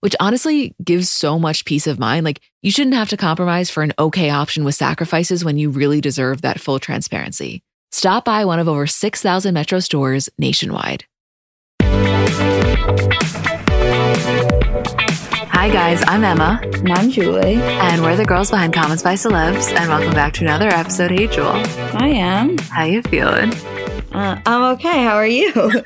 which honestly gives so much peace of mind. Like, you shouldn't have to compromise for an okay option with sacrifices when you really deserve that full transparency. Stop by one of over 6,000 Metro stores nationwide. Hi, guys. I'm Emma. And I'm Julie. And we're the girls behind Comments by Celebs. And welcome back to another episode. Hey, Jewel. I am. How you feeling? Uh, I'm okay. How are you?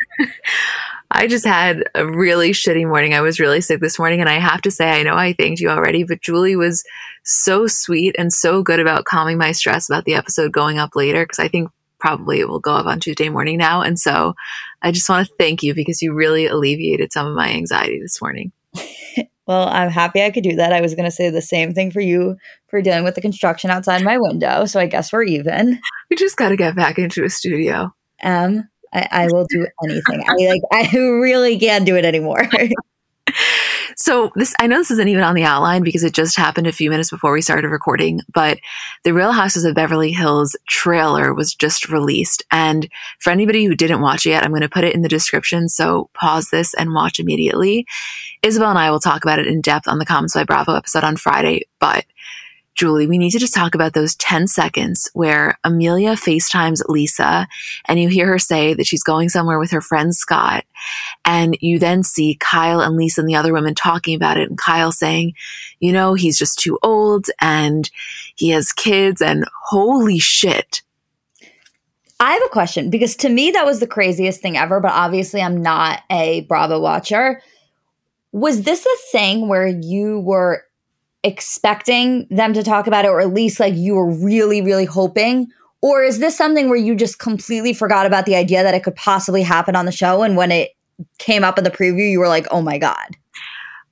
I just had a really shitty morning. I was really sick this morning. And I have to say, I know I thanked you already, but Julie was so sweet and so good about calming my stress about the episode going up later. Cause I think probably it will go up on Tuesday morning now. And so I just want to thank you because you really alleviated some of my anxiety this morning. Well, I'm happy I could do that. I was going to say the same thing for you for dealing with the construction outside my window. So I guess we're even. We just got to get back into a studio. Um, I, I will do anything. I like. I really can't do it anymore. So this, I know this isn't even on the outline because it just happened a few minutes before we started recording, but the Real Houses of Beverly Hills trailer was just released. And for anybody who didn't watch it yet, I'm going to put it in the description. So pause this and watch immediately. Isabel and I will talk about it in depth on the Comments by Bravo episode on Friday, but Julie, we need to just talk about those 10 seconds where Amelia FaceTimes Lisa and you hear her say that she's going somewhere with her friend Scott. And you then see Kyle and Lisa and the other women talking about it. And Kyle saying, you know, he's just too old and he has kids and holy shit. I have a question because to me, that was the craziest thing ever. But obviously, I'm not a Bravo watcher. Was this a thing where you were expecting them to talk about it, or at least like you were really, really hoping? Or is this something where you just completely forgot about the idea that it could possibly happen on the show? And when it came up in the preview, you were like, oh my God.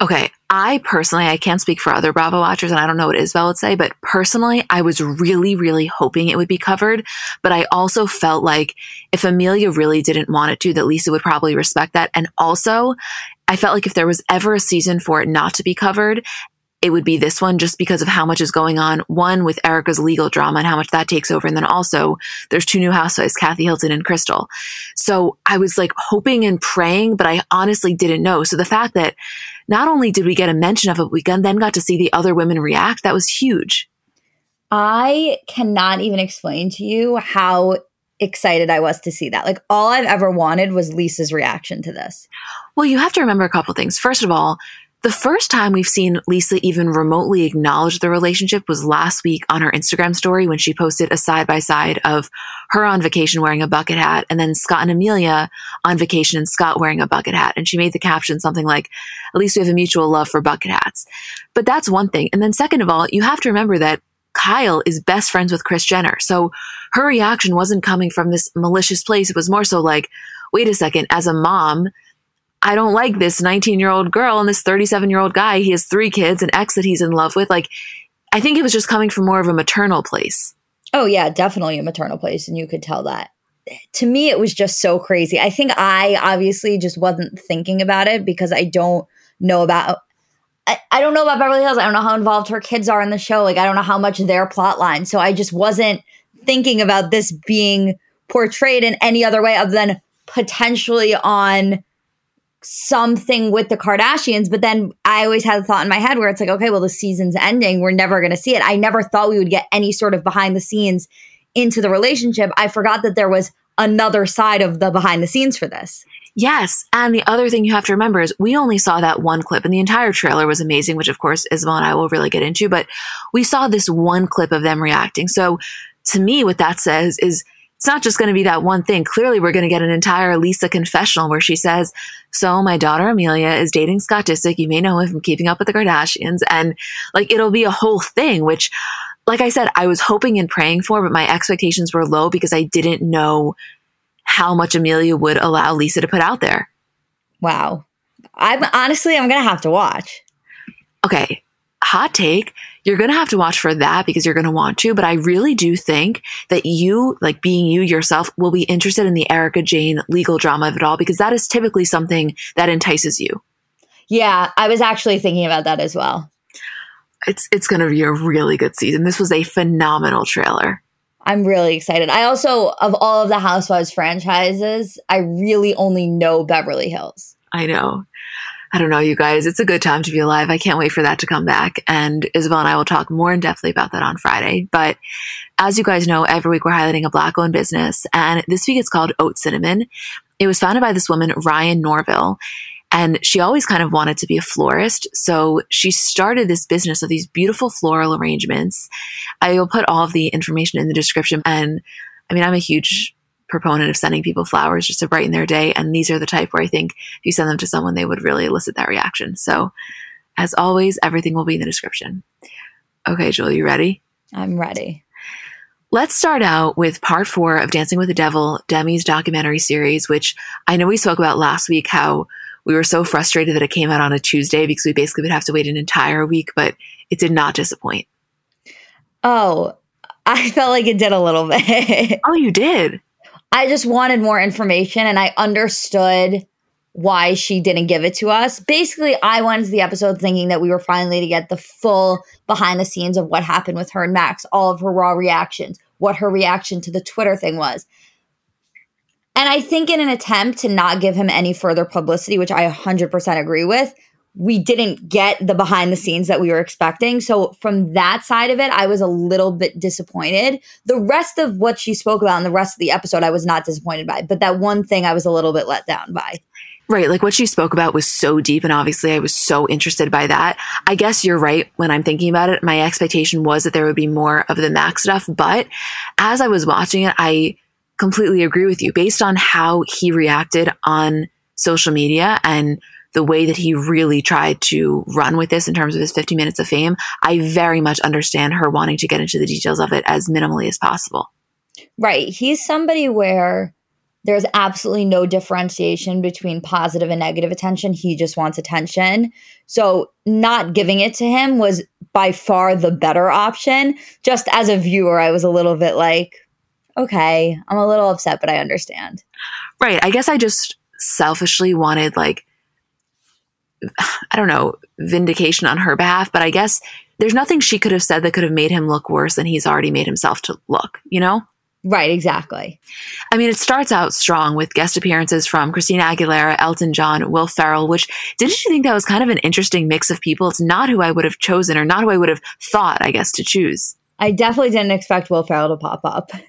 Okay. I personally, I can't speak for other Bravo watchers and I don't know what Isabel would say, but personally, I was really, really hoping it would be covered. But I also felt like if Amelia really didn't want it to, that Lisa would probably respect that. And also, I felt like if there was ever a season for it not to be covered it would be this one just because of how much is going on. One with Erika's legal drama and how much that takes over. And then also there's two new housewives, Kathy Hilton and Crystal. So I was like hoping and praying, but I honestly didn't know. So the fact that not only did we get a mention of it, we then got to see the other women react. That was huge. I cannot even explain to you how excited I was to see that. Like all I've ever wanted was Lisa's reaction to this. Well, you have to remember a couple things. First of all, the first time we've seen Lisa even remotely acknowledge the relationship was last week on her Instagram story when she posted a side by side of her on vacation wearing a bucket hat and then Scott and Amelia on vacation and Scott wearing a bucket hat. And she made the caption something like, at least we have a mutual love for bucket hats. But that's one thing. And then second of all, you have to remember that Kyle is best friends with Kris Jenner. So her reaction wasn't coming from this malicious place. It was more so like, wait a second, as a mom, I don't like this 19 year old girl and this 37 year old guy. He has three kids, an ex that he's in love with. Like, I think it was just coming from more of a maternal place. Oh, yeah, definitely a maternal place. And you could tell that. To me, it was just so crazy. I think I obviously just wasn't thinking about it because I don't know about. I, I don't know about Beverly Hills. I don't know how involved her kids are in the show. Like, I don't know how much their plot line. So I just wasn't thinking about this being portrayed in any other way other than potentially on something with the Kardashians, but then I always had a thought in my head where it's like, okay, well, the season's ending. We're never going to see it. I never thought we would get any sort of behind the scenes into the relationship. I forgot that there was another side of the behind the scenes for this. Yes. And the other thing you have to remember is we only saw that one clip and the entire trailer was amazing, which of course Isabel and I will really get into, but we saw this one clip of them reacting. So to me, what that says is it's not just going to be that one thing. Clearly, we're going to get an entire Lisa confessional where she says, So, my daughter Amelia is dating Scott Disick. You may know him from Keeping Up with the Kardashians. And like, it'll be a whole thing, which, like I said, I was hoping and praying for, but my expectations were low because I didn't know how much Amelia would allow Lisa to put out there. Wow. I'm honestly, I'm going to have to watch. Okay. Hot take you're going to have to watch for that because you're going to want to. But I really do think that you, like being you yourself, will be interested in the Erika Jayne legal drama of it all because that is typically something that entices you. Yeah, I was actually thinking about that as well. It's it's going to be a really good season. This was a phenomenal trailer. I'm really excited. I also, of all of the Housewives franchises, I really only know Beverly Hills. I know. I don't know, you guys. It's a good time to be alive. I can't wait for that to come back. And Isabel and I will talk more in depthly about that on Friday. But as you guys know, every week we're highlighting a black owned business. And this week it's called Oat Cinnamon. It was founded by this woman, Ryan Norville. And she always kind of wanted to be a florist. So she started this business of these beautiful floral arrangements. I will put all of the information in the description. And I mean, I'm a huge proponent of sending people flowers just to brighten their day. And these are the type where I think if you send them to someone, they would really elicit that reaction. So, as always, everything will be in the description. Okay, Julie, you ready? I'm ready. Let's start out with part four of Dancing with the Devil, Demi's documentary series, which I know we spoke about last week how we were so frustrated that it came out on a Tuesday because we basically would have to wait an entire week, but it did not disappoint. Oh, I felt like it did a little bit. oh, you did? I just wanted more information and I understood why she didn't give it to us. Basically, I went into the episode thinking that we were finally to get the full behind the scenes of what happened with her and Max, all of her raw reactions, what her reaction to the Twitter thing was. And I think in an attempt to not give him any further publicity, which I 100% agree with, we didn't get the behind the scenes that we were expecting. So from that side of it, I was a little bit disappointed. The rest of what she spoke about in the rest of the episode, I was not disappointed by. But that one thing I was a little bit let down by. Right. Like what she spoke about was so deep. And obviously, I was so interested by that. I guess you're right. When I'm thinking about it, my expectation was that there would be more of the Max stuff. But as I was watching it, I completely agree with you based on how he reacted on social media and the way that he really tried to run with this in terms of his 50 minutes of fame, I very much understand her wanting to get into the details of it as minimally as possible. Right. He's somebody where there's absolutely no differentiation between positive and negative attention. He just wants attention. So, not giving it to him was by far the better option. Just as a viewer, I was a little bit like, okay, I'm a little upset, but I understand. Right. I guess I just selfishly wanted like I don't know, vindication on her behalf, but I guess there's nothing she could have said that could have made him look worse than he's already made himself to look, you know? Right, exactly. I mean, it starts out strong with guest appearances from Christina Aguilera, Elton John, Will Ferrell, which didn't you think that was kind of an interesting mix of people? It's not who I would have chosen or not who I would have thought, I guess, to choose. I definitely didn't expect Will Ferrell to pop up.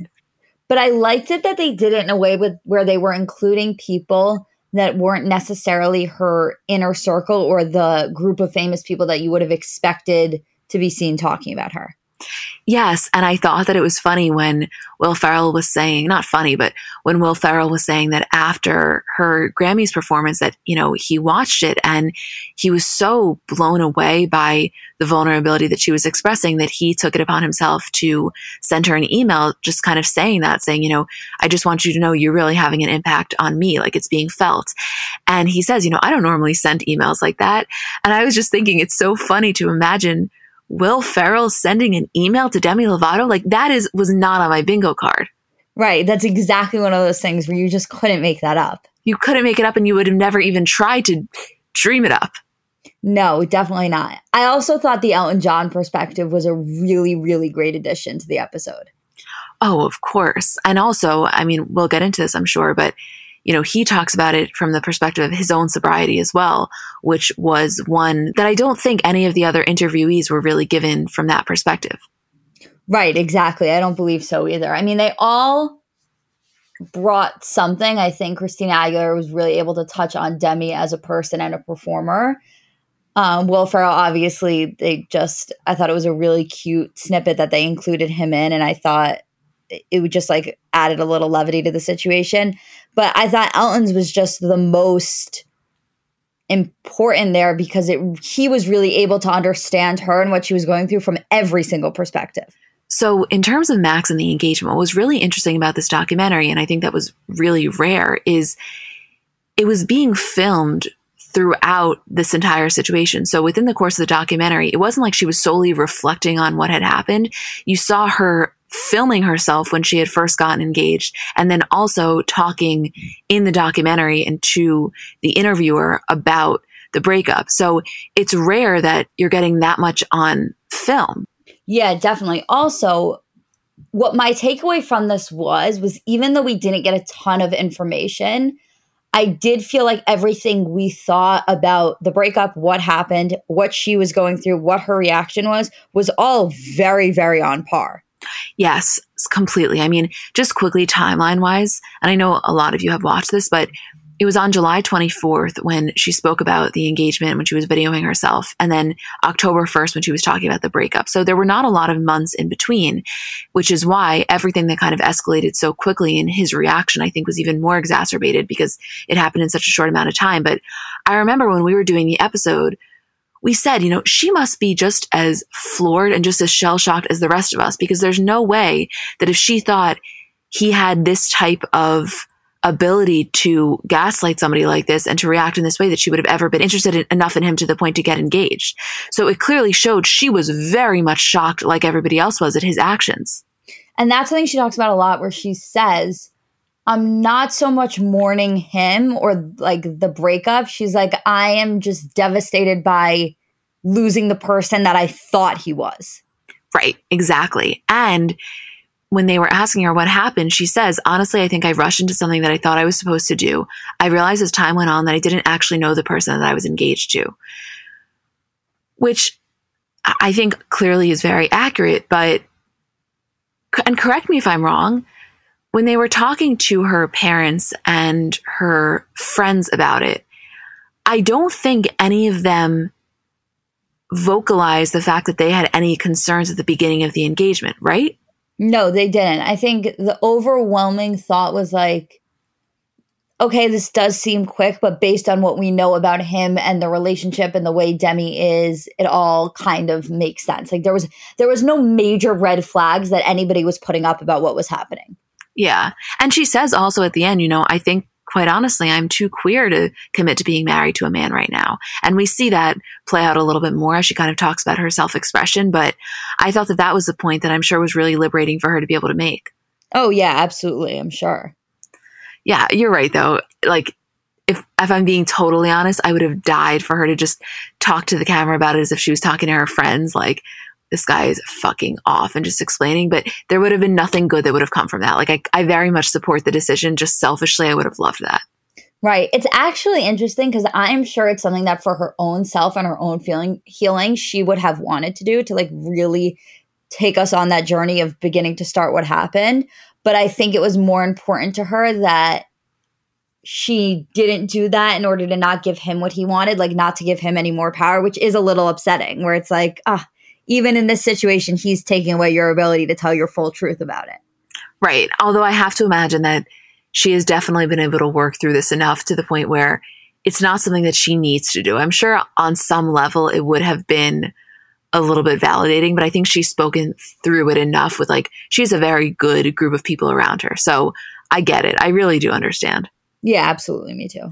But I liked it that they did it in a way with where they were including people that weren't necessarily her inner circle or the group of famous people that you would have expected to be seen talking about her. Yes. And I thought that it was funny when Will Ferrell was saying, not funny, but when Will Ferrell was saying that after her Grammys performance, that, you know, he watched it and he was so blown away by the vulnerability that she was expressing that he took it upon himself to send her an email, just kind of saying that, saying, you know, I just want you to know you're really having an impact on me, like it's being felt. And he says, you know, I don't normally send emails like that. And I was just thinking, it's so funny to imagine Will Ferrell sending an email to Demi Lovato, like that is was not on my bingo card. Right. That's exactly one of those things where you just couldn't make that up. You couldn't make it up and you would have never even tried to dream it up. No, definitely not. I also thought the Elton John perspective was a really, really great addition to the episode. Oh, of course. And also, I mean, we'll get into this, I'm sure, but you know, he talks about it from the perspective of his own sobriety as well, which was one that I don't think any of the other interviewees were really given from that perspective. Right, exactly. I don't believe so either. I mean, they all brought something. I think Christina Aguilera was really able to touch on Demi as a person and a performer. Um, Will Ferrell, obviously, they just, I thought it was a really cute snippet that they included him in. And I thought it would just like added a little levity to the situation. But I thought Elton's was just the most important there because it he was really able to understand her and what she was going through from every single perspective. So, in terms of Max and the engagement, what was really interesting about this documentary, and I think that was really rare, is it was being filmed throughout this entire situation. So, within the course of the documentary, it wasn't like she was solely reflecting on what had happened. You saw her filming herself when she had first gotten engaged and then also talking in the documentary and to the interviewer about the breakup. So it's rare that you're getting that much on film. Yeah, definitely. Also, what my takeaway from this was was even though we didn't get a ton of information, I did feel like everything we thought about the breakup, what happened, what she was going through, what her reaction was, was all very, very on par. Yes, completely. I mean, just quickly timeline wise, and I know a lot of you have watched this, but it was on July 24th when she spoke about the engagement when she was videoing herself, and then October 1st when she was talking about the breakup. So there were not a lot of months in between, which is why everything that kind of escalated so quickly in his reaction, I think, was even more exacerbated because it happened in such a short amount of time. But I remember when we were doing the episode, we said, you know, she must be just as floored and just as shell shocked as the rest of us because there's no way that if she thought he had this type of ability to gaslight somebody like this and to react in this way that she would have ever been interested in, enough in him to the point to get engaged. So it clearly showed she was very much shocked like everybody else was at his actions. And that's something she talks about a lot where she says, I'm not so much mourning him or like the breakup. She's like, I am just devastated by losing the person that I thought he was. Right, exactly. And when they were asking her what happened, she says, Honestly, I think I rushed into something that I thought I was supposed to do. I realized as time went on that I didn't actually know the person that I was engaged to, which I think clearly is very accurate. But, and correct me if I'm wrong, when they were talking to her parents and her friends about it, I don't think any of them vocalized the fact that they had any concerns at the beginning of the engagement, right? No, they didn't. I think the overwhelming thought was like, okay, this does seem quick, but based on what we know about him and the relationship and the way Demi is, it all kind of makes sense. Like there was there was no major red flags that anybody was putting up about what was happening. Yeah. And she says also at the end, you know, I think quite honestly, I'm too queer to commit to being married to a man right now. And we see that play out a little bit more as she kind of talks about her self expression. But I thought that that was the point that I'm sure was really liberating for her to be able to make. Oh, yeah, absolutely. I'm sure. Yeah, you're right, though. Like, if if I'm being totally honest, I would have died for her to just talk to the camera about it as if she was talking to her friends. Like, this guy is fucking off and just explaining, but there would have been nothing good that would have come from that. Like I, I very much support the decision. Just selfishly, I would have loved that. Right. It's actually interesting because I'm sure it's something that for her own self and her own feeling healing, she would have wanted to do to like really take us on that journey of beginning to start what happened. But I think it was more important to her that she didn't do that in order to not give him what he wanted, like not to give him any more power, which is a little upsetting, where it's like, ah, even in this situation, he's taking away your ability to tell your full truth about it. Right. Although I have to imagine that she has definitely been able to work through this enough to the point where it's not something that she needs to do. I'm sure on some level it would have been a little bit validating, but I think she's spoken through it enough with like, she's a very good group of people around her. So I get it. I really do understand. Yeah, absolutely. Me too.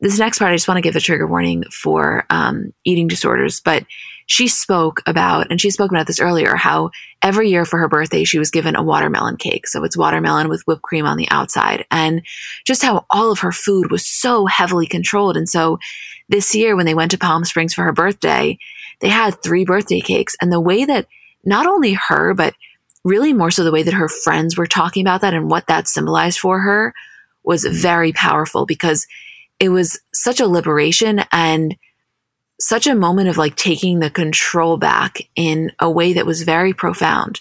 This next part, I just want to give a trigger warning for um, eating disorders, but she spoke about, and she spoke about this earlier, how every year for her birthday, she was given a watermelon cake. So it's watermelon with whipped cream on the outside and just how all of her food was so heavily controlled. And so this year, when they went to Palm Springs for her birthday, they had three birthday cakes and the way that not only her, but really more so the way that her friends were talking about that and what that symbolized for her was very powerful because it was such a liberation and such a moment of like taking the control back in a way that was very profound.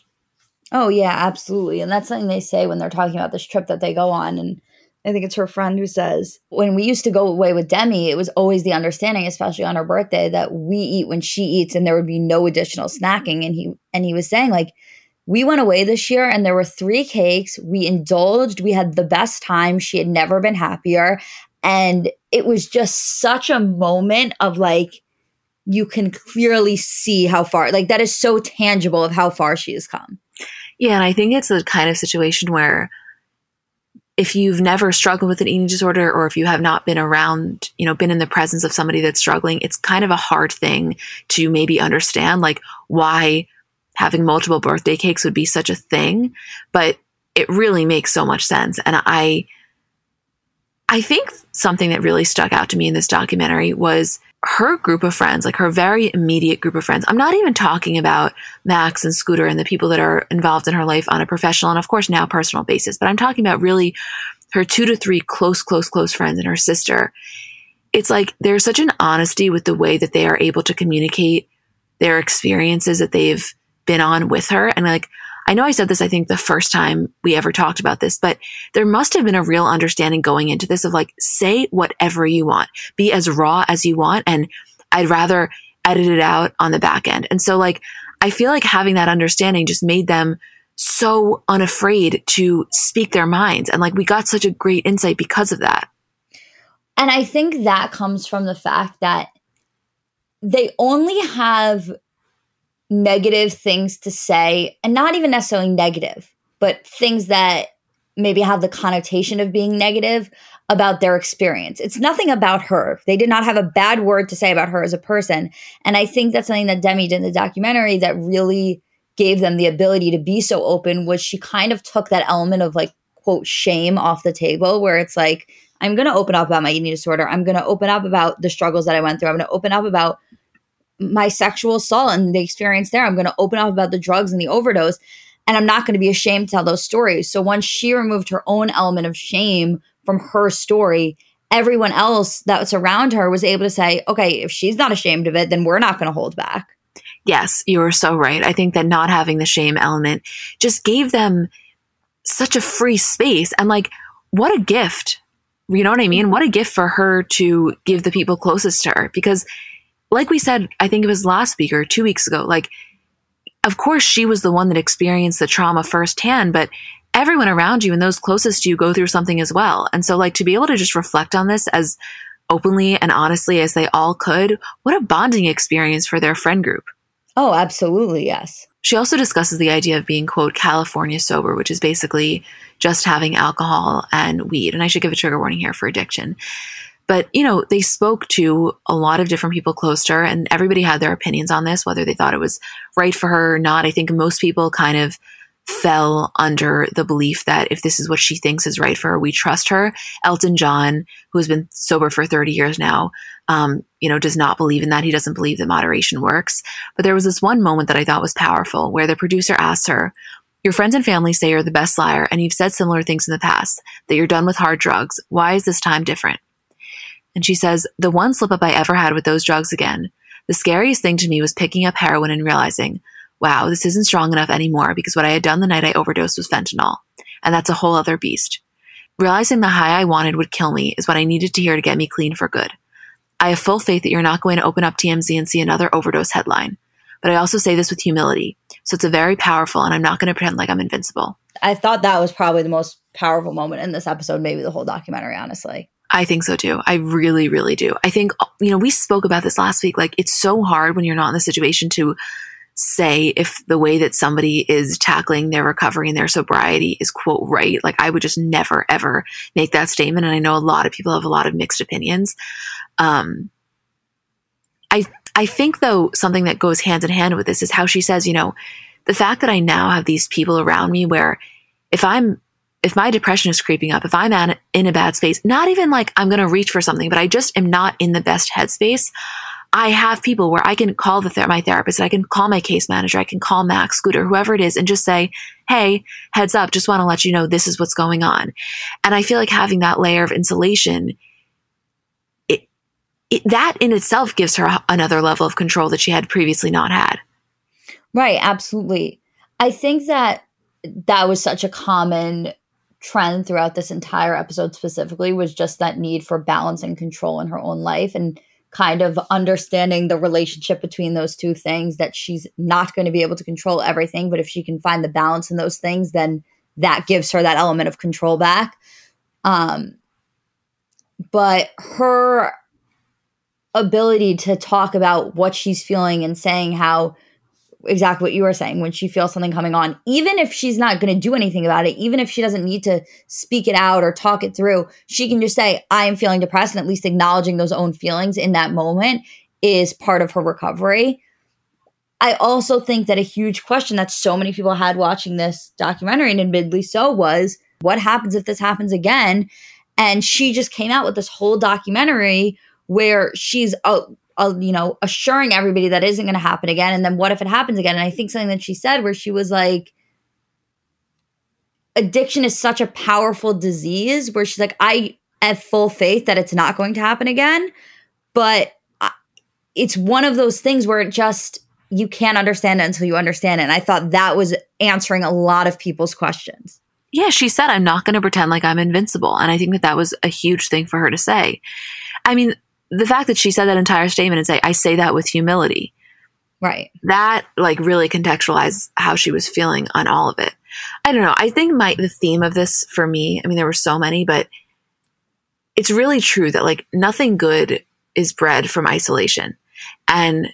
Oh yeah, absolutely. And that's something they say when they're talking about this trip that they go on and I think it's her friend who says, when we used to go away with Demi, it was always the understanding, especially on her birthday, that we eat when she eats and there would be no additional snacking. And he and he was saying, like, we went away this year and there were three cakes. We indulged. We had the best time. She had never been happier. And it was just such a moment of like, you can clearly see how far, like, that is so tangible of how far she has come. Yeah. And I think it's the kind of situation where if you've never struggled with an eating disorder or if you have not been around, you know, been in the presence of somebody that's struggling, it's kind of a hard thing to maybe understand, like, why having multiple birthday cakes would be such a thing, but it really makes so much sense. And I, I think something that really stuck out to me in this documentary was her group of friends, like her very immediate group of friends. I'm not even talking about Max and Scooter and the people that are involved in her life on a professional and, of course, now personal basis, but I'm talking about really her two to three close, close, close friends and her sister. It's like there's such an honesty with the way that they are able to communicate their experiences that they've been on with her. And like, I know I said this, I think the first time we ever talked about this, but there must have been a real understanding going into this of like, say whatever you want, be as raw as you want. And I'd rather edit it out on the back end. And so like, I feel like having that understanding just made them so unafraid to speak their minds. And like, we got such a great insight because of that. And I think that comes from the fact that they only have negative things to say, and not even necessarily negative, but things that maybe have the connotation of being negative about their experience. It's nothing about her. They did not have a bad word to say about her as a person. And I think that's something that Demi did in the documentary that really gave them the ability to be so open was she kind of took that element of like quote shame off the table where it's like I'm going to open up about my eating disorder. I'm going to open up about the struggles that I went through. I'm going to open up about my sexual assault and the experience there. I'm going to open up about the drugs and the overdose. And I'm not going to be ashamed to tell those stories. So once she removed her own element of shame from her story, everyone else that was around her was able to say, okay, if she's not ashamed of it, then we're not going to hold back. Yes, you are so right. I think that not having the shame element just gave them such a free space. And like, what a gift. You know what I mean? Mm-hmm. What a gift for her to give the people closest to her because like we said, I think it was last week or two weeks ago, like, of course, she was the one that experienced the trauma firsthand, but everyone around you and those closest to you go through something as well. And so, like, to be able to just reflect on this as openly and honestly as they all could, what a bonding experience for their friend group. Oh, absolutely. Yes. She also discusses the idea of being, quote, California sober, which is basically just having alcohol and weed. And I should give a trigger warning here for addiction. But, you know, they spoke to a lot of different people close to her, and everybody had their opinions on this, whether they thought it was right for her or not. I think most people kind of fell under the belief that if this is what she thinks is right for her, we trust her. Elton John, who has been sober for 30 years now, um, you know, does not believe in that. He doesn't believe that moderation works. But there was this one moment that I thought was powerful where the producer asked her, your friends and family say you're the best liar, and you've said similar things in the past, that you're done with hard drugs. Why is this time different? And she says, The one slip up I ever had with those drugs again, the scariest thing to me was picking up heroin and realizing, wow, this isn't strong enough anymore because what I had done the night I overdosed was fentanyl. And that's a whole other beast. Realizing the high I wanted would kill me is what I needed to hear to get me clean for good. I have full faith that you're not going to open up TMZ and see another overdose headline. But I also say this with humility. So it's a very powerful, and I'm not going to pretend like I'm invincible. I thought that was probably the most powerful moment in this episode, maybe the whole documentary, honestly. I think so too. I really, really do. I think, you know, we spoke about this last week. Like, it's so hard when you're not in the situation to say if the way that somebody is tackling their recovery and their sobriety is quote right. Like, I would just never, ever make that statement. And I know a lot of people have a lot of mixed opinions. Um, I, I think though, something that goes hand in hand with this is how she says, you know, the fact that I now have these people around me where if I'm if my depression is creeping up, if I'm at, in a bad space, not even like I'm going to reach for something, but I just am not in the best headspace. I have people where I can call the ther- my therapist, I can call my case manager, I can call Max, Scooter, whoever it is, and just say, "Hey, heads up, just want to let you know this is what's going on." And I feel like having that layer of insulation, it, it that in itself gives her another level of control that she had previously not had. Right, absolutely. I think that that was such a common trend throughout this entire episode specifically was just that need for balance and control in her own life and kind of understanding the relationship between those two things that she's not going to be able to control everything but if she can find the balance in those things then that gives her that element of control back. Um but her ability to talk about what she's feeling and saying how exactly what you were saying when she feels something coming on even if she's not going to do anything about it even if she doesn't need to speak it out or talk it through she can just say i am feeling depressed and at least acknowledging those own feelings in that moment is part of her recovery. I also think that a huge question that so many people had watching this documentary and admittedly so was what happens if this happens again? And she just came out with this whole documentary where she's uh, uh, you know assuring everybody that isn't going to happen again. And then what if it happens again? And i think something that she said where she was like addiction is such a powerful disease where she's like i have full faith that it's not going to happen again. But I, it's one of those things where it just you can't understand it until you understand it. And i thought that was answering a lot of people's questions. Yeah, she said, I'm not going to pretend like I'm invincible. And I think that that was a huge thing for her to say. I mean, the fact that she said that entire statement and say, I say that with humility. Right. That like really contextualized how she was feeling on all of it. I don't know. I think my the theme of this for me, I mean, there were so many, but it's really true that like nothing good is bred from isolation. And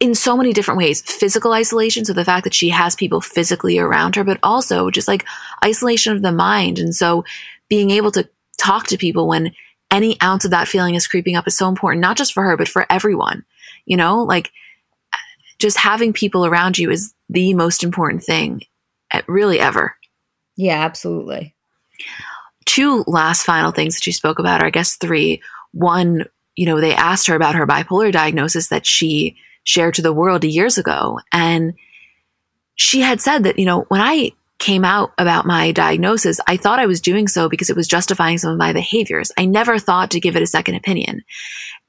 in so many different ways physical isolation so the fact that she has people physically around her but also just like isolation of the mind and so being able to talk to people when any ounce of that feeling is creeping up is so important, not just for her, but for everyone. You know, like just having people around you is the most important thing, eh, really ever. Yeah, absolutely. Two last final things that she spoke about, or I guess three. One, you know, they asked her about her bipolar diagnosis that she shared to the world years ago. And she had said that, you know, when I came out about my diagnosis, I thought I was doing so because it was justifying some of my behaviors. I never thought to give it a second opinion.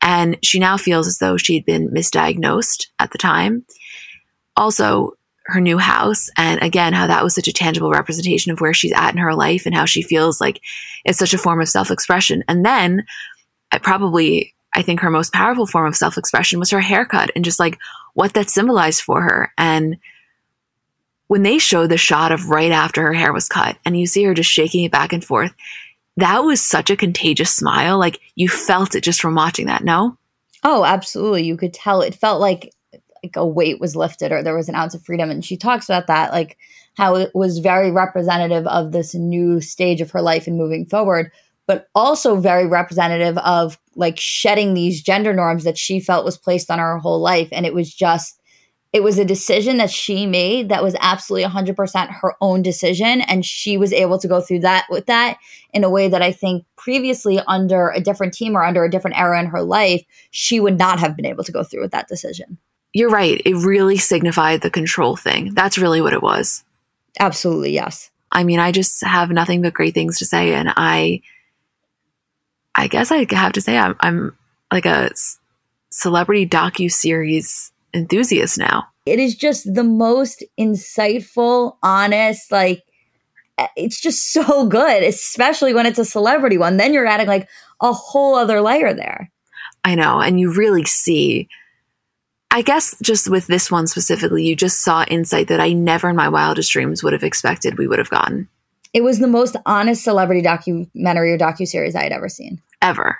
And she now feels as though she'd been misdiagnosed at the time. Also, her new house, and again, how that was such a tangible representation of where she's at in her life and how she feels like it's such a form of self expression. And then, I probably, I think her most powerful form of self expression was her haircut and just like what that symbolized for her. And when they show the shot of right after her hair was cut and you see her just shaking it back and forth, that was such a contagious smile. Like you felt it just from watching that, no? Oh, absolutely. You could tell it felt like like a weight was lifted or there was an ounce of freedom. And she talks about that, like how it was very representative of this new stage of her life and moving forward, but also very representative of like shedding these gender norms that she felt was placed on her whole life. And it was just it was a decision that she made that was absolutely 100% her own decision and she was able to go through that with that in a way that i think previously under a different team or under a different era in her life she would not have been able to go through with that decision. You're right. It really signified the control thing. That's really what it was. Absolutely yes. I mean i just have nothing but great things to say and i i guess i have to say i'm, I'm like a celebrity docu series enthusiast now. It is just the most insightful, honest, like eh, it's just so good, especially when it's a celebrity one. Then you're adding like a whole other layer there. I know. And you really see, I guess just with this one specifically, you just saw insight that I never in my wildest dreams would have expected we would have gotten. It was the most honest celebrity documentary or docu series I had ever seen. Ever.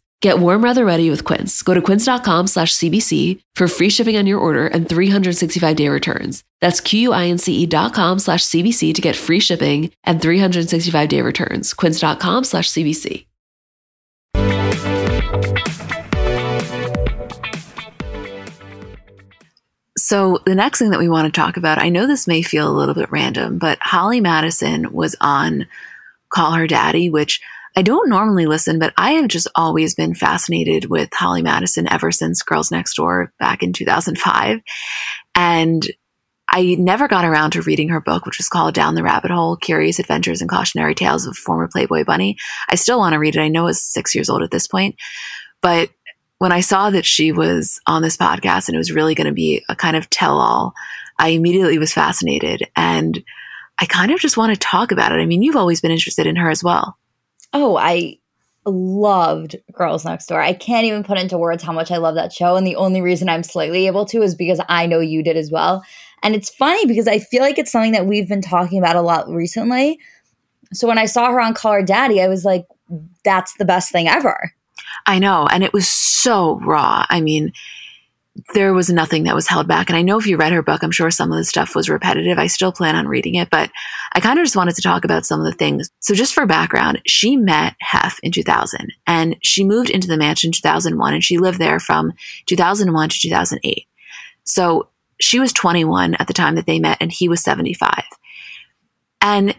Get warm weather ready with Quince. Go to quince.com slash CBC for free shipping on your order and 365 day returns. That's Q-U-I-N-C-E dot com slash CBC to get free shipping and 365 day returns. Quince.com slash CBC. So the next thing that we want to talk about, I know this may feel a little bit random, but Holly Madison was on Call Her Daddy, which I don't normally listen, but I have just always been fascinated with Holly Madison ever since Girls Next Door back in 2005. And I never got around to reading her book, which was called Down the Rabbit Hole Curious Adventures and Cautionary Tales of a Former Playboy Bunny. I still want to read it. I know it's six years old at this point. But when I saw that she was on this podcast and it was really going to be a kind of tell all, I immediately was fascinated. And I kind of just want to talk about it. I mean, you've always been interested in her as well. Oh, I loved Girls Next Door. I can't even put into words how much I love that show. And the only reason I'm slightly able to is because I know you did as well. And it's funny because I feel like it's something that we've been talking about a lot recently. So when I saw her on Call Her Daddy, I was like, that's the best thing ever. I know. And it was so raw. I mean, there was nothing that was held back. And I know if you read her book, I'm sure some of the stuff was repetitive. I still plan on reading it, but I kind of just wanted to talk about some of the things. So just for background, she met Hef in 2000 and she moved into the mansion in 2001 and she lived there from 2001 to 2008. So she was 21 at the time that they met and he was 75. And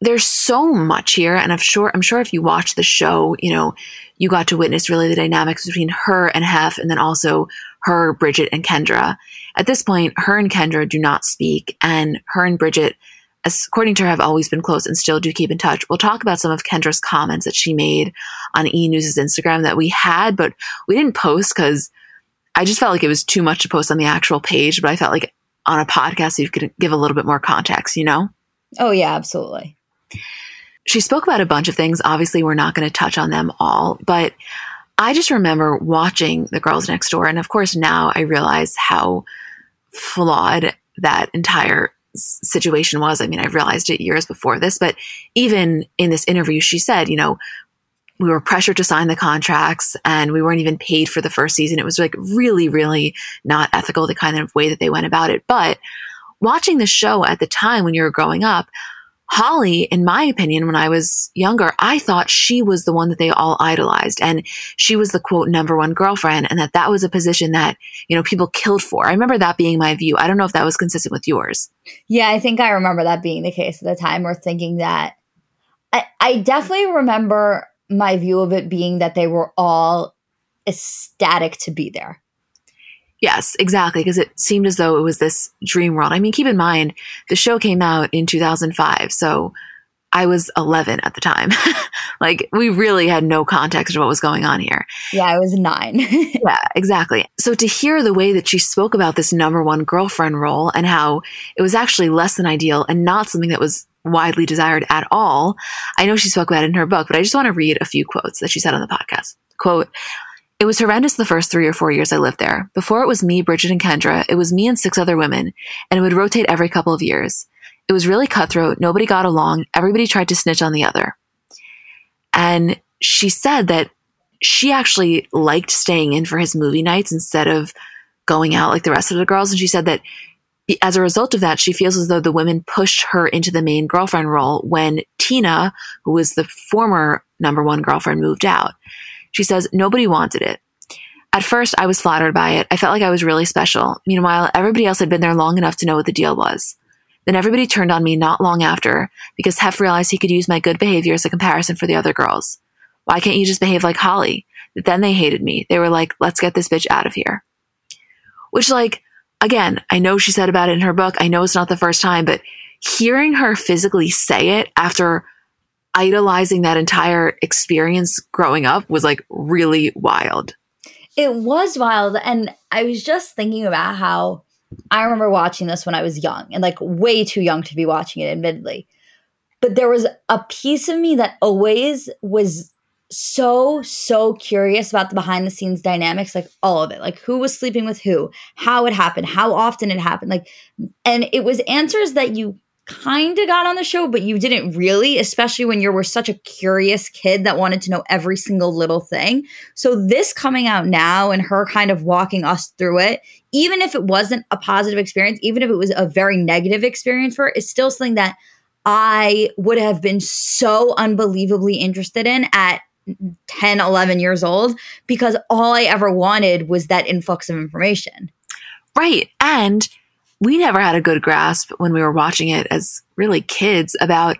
there's so much here and i'm sure i'm sure if you watch the show you know you got to witness really the dynamics between her and hef and then also her bridget and kendra. At this point her and kendra do not speak and her and bridget according to her have always been close and still do keep in touch. We'll talk about some of kendra's comments that she made on e news's instagram that we had but we didn't post because i just felt like it was too much to post on the actual page but i felt like on a podcast you could give a little bit more context you know? Oh yeah absolutely. She spoke about a bunch of things. Obviously, we're not going to touch on them all, but I just remember watching The Girls Next Door. And of course, now I realize how flawed that entire situation was. I mean, I realized it years before this, but even in this interview, she said, you know, we were pressured to sign the contracts and we weren't even paid for the first season. It was like really, really not ethical, the kind of way that they went about it. But watching the show at the time when you were growing up, Holly, in my opinion, when I was younger, I thought she was the one that they all idolized and she was the quote number one girlfriend and that that was a position that, you know, people killed for. I remember that being my view. I don't know if that was consistent with yours. Yeah, I think I remember that being the case at the time or thinking that I, I definitely remember my view of it being that they were all ecstatic to be there. Yes, exactly. Because it seemed as though it was this dream world. I mean, keep in mind, the show came out in 2005. So I was 11 at the time. like, we really had no context of what was going on here. Yeah, I was nine. yeah, exactly. So to hear the way that she spoke about this number one girlfriend role and how it was actually less than ideal and not something that was widely desired at all, I know she spoke about it in her book, but I just want to read a few quotes that she said on the podcast. Quote, it was horrendous the first three or four years I lived there. Before it was me, Bridget, and Kendra, it was me and six other women, and it would rotate every couple of years. It was really cutthroat. Nobody got along. Everybody tried to snitch on the other. And she said that she actually liked staying in for his movie nights instead of going out like the rest of the girls. And she said that as a result of that, she feels as though the women pushed her into the main girlfriend role when Tina, who was the former number one girlfriend, moved out. She says, Nobody wanted it. At first, I was flattered by it. I felt like I was really special. Meanwhile, everybody else had been there long enough to know what the deal was. Then everybody turned on me not long after because Hef realized he could use my good behavior as a comparison for the other girls. Why can't you just behave like Holly? Then they hated me. They were like, let's get this bitch out of here. Which, like, again, I know she said about it in her book. I know it's not the first time, but hearing her physically say it after idolizing that entire experience growing up was like really wild. It was wild. And I was just thinking about how I remember watching this when I was young and like way too young to be watching it, admittedly. But there was a piece of me that always was so so curious about the behind the scenes dynamics like all of it like who was sleeping with who how it happened how often it happened like and it was answers that you kind of got on the show but you didn't really especially when you were such a curious kid that wanted to know every single little thing so this coming out now and her kind of walking us through it even if it wasn't a positive experience even if it was a very negative experience for her is still something that I would have been so unbelievably interested in at 10, 11 years old because all I ever wanted was that influx of information. Right. And we never had a good grasp when we were watching it as really kids about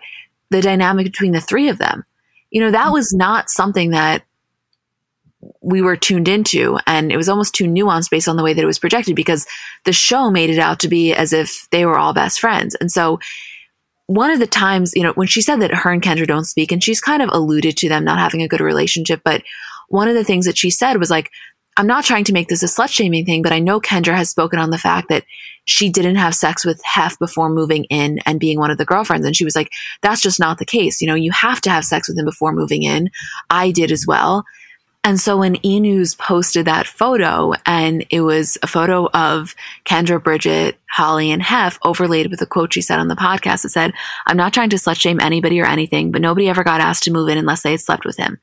the dynamic between the three of them. You know, that was not something that we were tuned into and it was almost too nuanced based on the way that it was projected because the show made it out to be as if they were all best friends. And so one of the times, you know, when she said that her and Kendra don't speak, and she's kind of alluded to them not having a good relationship, but one of the things that she said was like, I'm not trying to make this a slut shaming thing, but I know Kendra has spoken on the fact that she didn't have sex with Hef before moving in and being one of the girlfriends. And she was like, that's just not the case. You know, you have to have sex with him before moving in. I did as well. And so when E News posted that photo, and it was a photo of Kendra, Bridget, Holly, and Hef overlaid with a quote she said on the podcast that said, I'm not trying to slut shame anybody or anything, but nobody ever got asked to move in unless they had slept with him.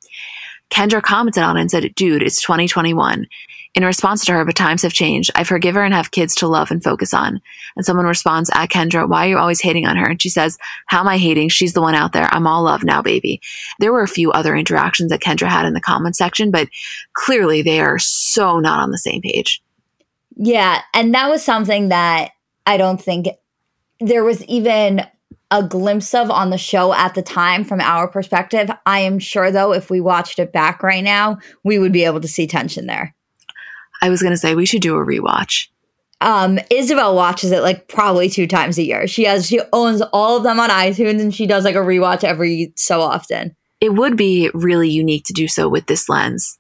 Kendra commented on it and said, Dude, it's 2021. In response to her, but times have changed. I forgive her and have kids to love and focus on. And someone responds at Kendra, why are you always hating on her? And she says, how am I hating? She's the one out there. I'm all love now, baby. There were a few other interactions that Kendra had in the comment section, but clearly they are so not on the same page. Yeah. And that was something that I don't think there was even a glimpse of on the show at the time from our perspective. I am sure, though, if we watched it back right now, we would be able to see tension there. I was going to say we should do a rewatch. Um, Isabel watches it like probably two times a year. She has she owns all of them on iTunes and she does like a rewatch every so often. It would be really unique to do so with this lens.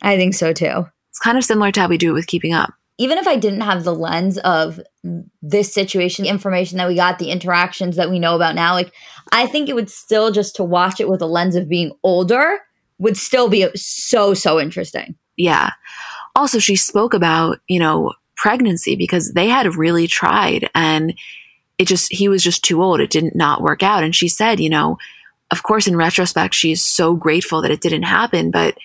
I think so too. It's kind of similar to how we do it with keeping up. Even if I didn't have the lens of this situation, the information that we got, the interactions that we know about now, like I think it would still just to watch it with a lens of being older would still be so so interesting. Yeah also she spoke about, you know, pregnancy because they had really tried and it just he was just too old. It didn't not work out. And she said, you know, of course in retrospect she's so grateful that it didn't happen, but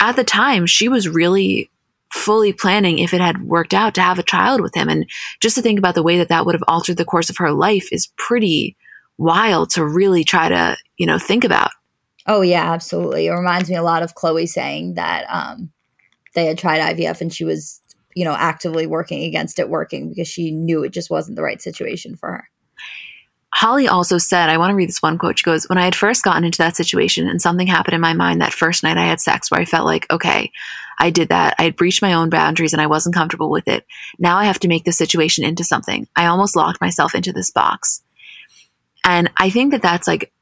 at the time she was really fully planning if it had worked out to have a child with him and just to think about the way that that would have altered the course of her life is pretty wild to really try to, you know, think about. Oh yeah, absolutely. It reminds me a lot of Khloé saying that um they had tried IVF and she was, you know, actively working against it working because she knew it just wasn't the right situation for her. Holly also said, I want to read this one quote. She goes, When I had first gotten into that situation and something happened in my mind that first night I had sex where I felt like, okay, I did that. I had breached my own boundaries and I wasn't comfortable with it. Now I have to make this situation into something. I almost locked myself into this box. And I think that that's like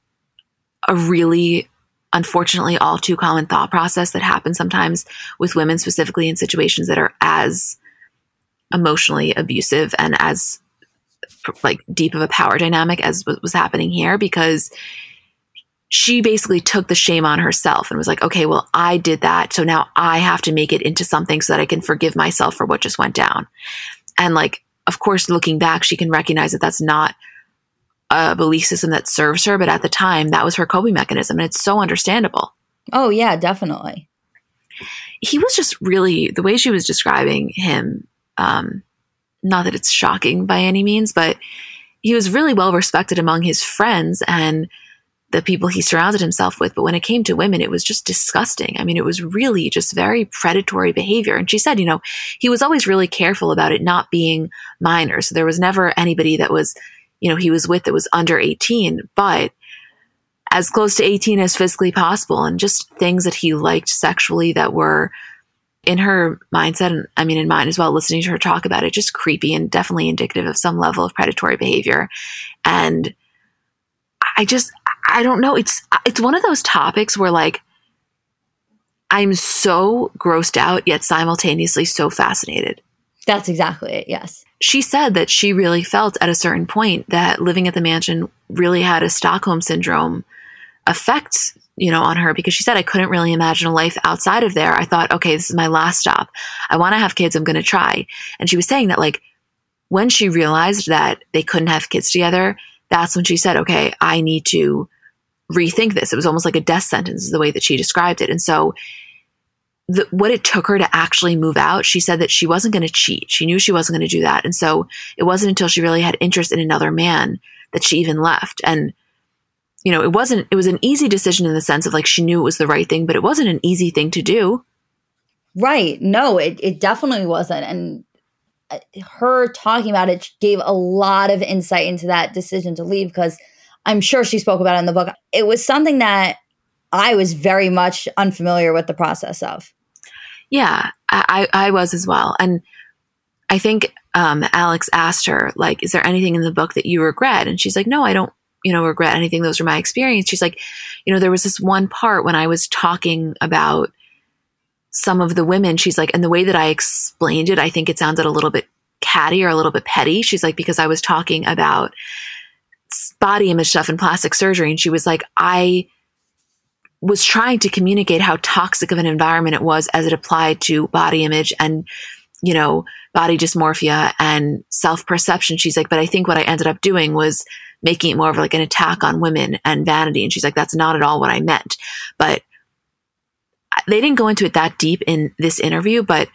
a really unfortunately all too common thought process that happens sometimes with women specifically in situations that are as emotionally abusive and as like deep of a power dynamic as was happening here because she basically took the shame on herself and was like, okay, well, I did that. So now I have to make it into something so that I can forgive myself for what just went down. And like, of course, looking back, she can recognize that that's not a belief system that serves her, but at the time that was her coping mechanism. And it's so understandable. Oh, yeah, definitely. He was just really, the way she was describing him, um, not that it's shocking by any means, but he was really well respected among his friends and the people he surrounded himself with. But when it came to women, it was just disgusting. I mean, it was really just very predatory behavior. And she said, you know, he was always really careful about it not being minors. So there was never anybody that was you know, he was with that was under 18, but as close to 18 as physically possible and just things that he liked sexually that were in her mindset and I mean in mine as well listening to her talk about it just creepy and definitely indicative of some level of predatory behavior and I just I don't know it's it's one of those topics where like I'm so grossed out yet simultaneously so fascinated. That's exactly it. Yes she said that she really felt at a certain point that living at the mansion really had a Stockholm syndrome effect, you know, on her because she said, I couldn't really imagine a life outside of there. I thought, okay, this is my last stop. I want to have kids. I'm going to try. And she was saying that, like, when she realized that they couldn't have kids together, that's when she said, okay, I need to rethink this. It was almost like a death sentence, the way that she described it. And so, the, what it took her to actually move out, she said that she wasn't going to cheat. She knew she wasn't going to do that. And so it wasn't until she really had interest in another man that she even left. And, you know, it wasn't, it was an easy decision in the sense of like she knew it was the right thing, but it wasn't an easy thing to do. Right. No, it, it definitely wasn't. And uh, her talking about it gave a lot of insight into that decision to leave because I'm sure she spoke about it in the book. It was something that I was very much unfamiliar with the process of. Yeah, I, I was as well. And I think um, Alex asked her, like, is there anything in the book that you regret? And she's like, no, I don't, you know, regret anything. Those are my experience. She's like, you know, there was this one part when I was talking about some of the women. She's like, and the way that I explained it, I think it sounded a little bit catty or a little bit petty. She's like, because I was talking about body image stuff and plastic surgery. And she was like, I was trying to communicate how toxic of an environment it was as it applied to body image and, you know, body dysmorphia and self perception. She's like, but I think what I ended up doing was making it more of like an attack on women and vanity. And she's like, that's not at all what I meant. But they didn't go into it that deep in this interview, but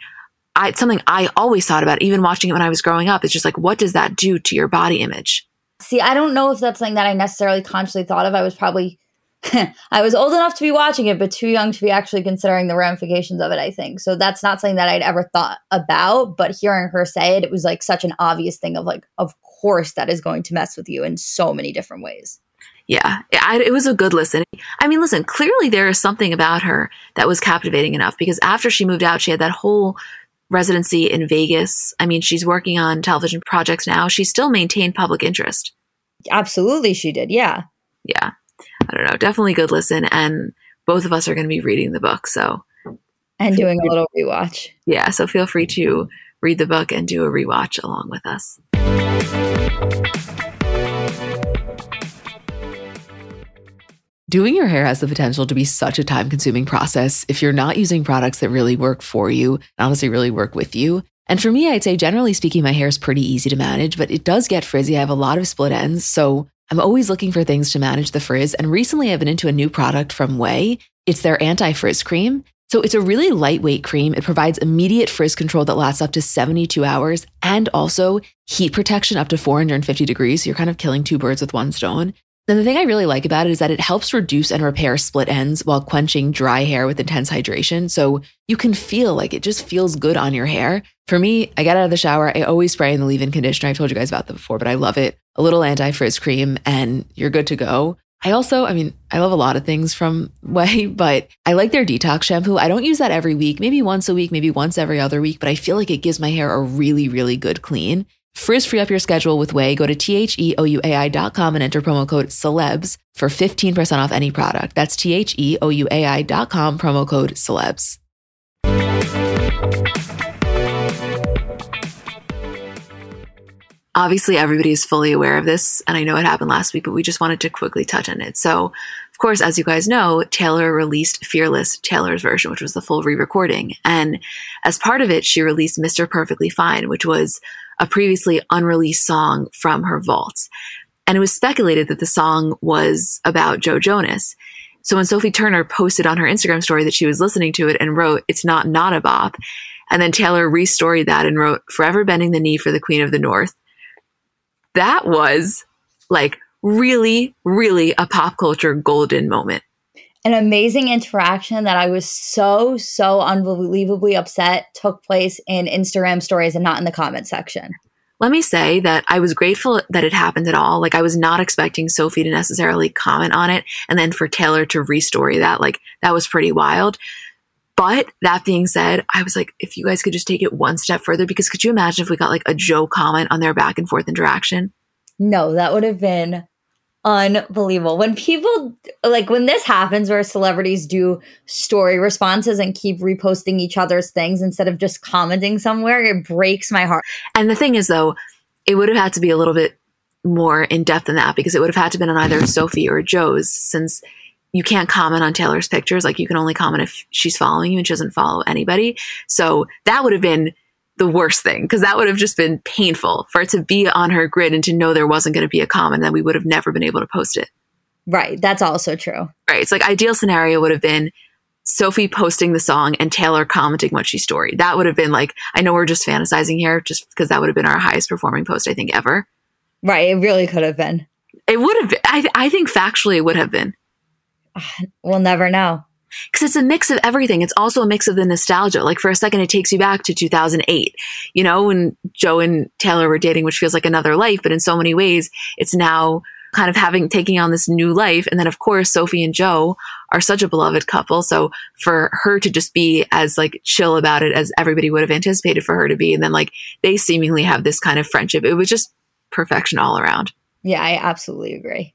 I, it's something I always thought about, even watching it when I was growing up. It's just like, what does that do to your body image? See, I don't know if that's something that I necessarily consciously thought of. I was probably I was old enough to be watching it, but too young to be actually considering the ramifications of it, I think. So that's not something that I'd ever thought about. But hearing her say it, it was like such an obvious thing of like, of course, that is going to mess with you in so many different ways. Yeah, I, it was a good listen. I mean, listen, clearly there is something about her that was captivating enough because after she moved out, she had that whole residency in Vegas. I mean, she's working on television projects now. She still maintained public interest. Absolutely, she did. Yeah. Yeah. I don't know. Definitely good listen. And both of us are going to be reading the book. So, and doing a little rewatch. Yeah. So feel free to read the book and do a rewatch along with us. Doing your hair has the potential to be such a time consuming process if you're not using products that really work for you, and honestly, really work with you. And for me, I'd say generally speaking, my hair is pretty easy to manage, but it does get frizzy. I have a lot of split ends. So I'm always looking for things to manage the frizz. And recently I've been into a new product from Ouai. It's their anti frizz cream. So it's a really lightweight cream. It provides immediate frizz control that lasts up to 72 hours and also heat protection up to 450 degrees. So you're kind of killing two birds with one stone. Then the thing I really like about it is that it helps reduce and repair split ends while quenching dry hair with intense hydration. So you can feel like it just feels good on your hair. For me, I get out of the shower, I always spray in the leave in conditioner. I've told you guys about that before, but I love it. A little anti frizz cream and you're good to go. I also, I mean, I love a lot of things from Ouai, but I like their detox shampoo. I don't use that every week, maybe once a week, maybe once every other week, but I feel like it gives my hair a really, really good clean. Frizz free up your schedule with Ouai. Go to T-H-E-O-U-A-I.com and enter promo code celebs for 15% off any product. That's T-H-E-O-U-A-I.com, promo code celebs. Obviously, everybody is fully aware of this, and I know it happened last week, but we just wanted to quickly touch on it. So, of course, as you guys know, Taylor released Fearless, Taylor's version, which was the full re recording. And as part of it, she released Mr. Perfectly Fine, which was a previously unreleased song from her vaults. And it was speculated that the song was about Joe Jonas. So when Sophie Turner posted on her Instagram story that she was listening to it and wrote, It's not not a bop. And then Taylor restoried that and wrote, Forever bending the knee for the Queen of the North. That was like really, really a pop culture golden moment an amazing interaction that I was so, so unbelievably upset took place in Instagram stories and not in the comment section. Let me say that I was grateful that it happened at all. Like, I was not expecting Sophie to necessarily comment on it. And then for Taylor to restory that, like, that was pretty wild. But that being said, I was like, if you guys could just take it one step further, because could you imagine if we got like a Joe comment on their back and forth interaction? No, that would have been unbelievable. When people like when this happens where celebrities do story responses and keep reposting each other's things instead of just commenting somewhere, it breaks my heart. And the thing is though, it would have had to be a little bit more in depth than that because it would have had to been on either Sophie or Joe's since you can't comment on Taylor's pictures. Like you can only comment if she's following you and she doesn't follow anybody. So that would have been the worst thing because that would have just been painful for it to be on her grid and to know there wasn't going to be a comment that we would have never been able to post it. Right. That's also true. Right. It's like ideal scenario would have been Sophie posting the song and Taylor commenting what she storied. That would have been like, I know we're just fantasizing here just because that would have been our highest performing post, I think, ever. Right. It really could have been. It would have been. I, I think factually it would have been. We'll never know. Because it's a mix of everything. It's also a mix of the nostalgia. Like for a second, it takes you back to 2008, you know, when Joe and Taylor were dating, which feels like another life, but in so many ways, it's now kind of having taking on this new life. And then, of course, Sophie and Joe are such a beloved couple. So for her to just be as like chill about it as everybody would have anticipated for her to be, and then like they seemingly have this kind of friendship, it was just perfection all around. Yeah, I absolutely agree.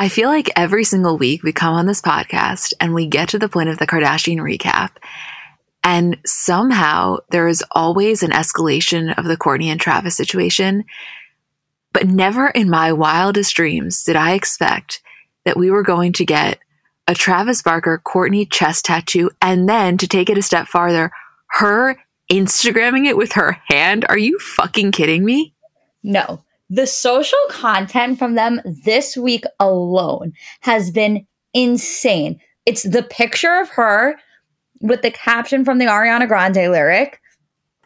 I feel like every single week we come on this podcast and we get to the point of the Kardashian recap. And somehow there is always an escalation of the Kourtney and Travis situation. But never in my wildest dreams did I expect that we were going to get a Travis Barker Kourtney chest tattoo and then to take it a step farther, her Instagramming it with her hand. Are you fucking kidding me? No. The social content from them this week alone has been insane. It's the picture of her with the caption from the Ariana Grande lyric.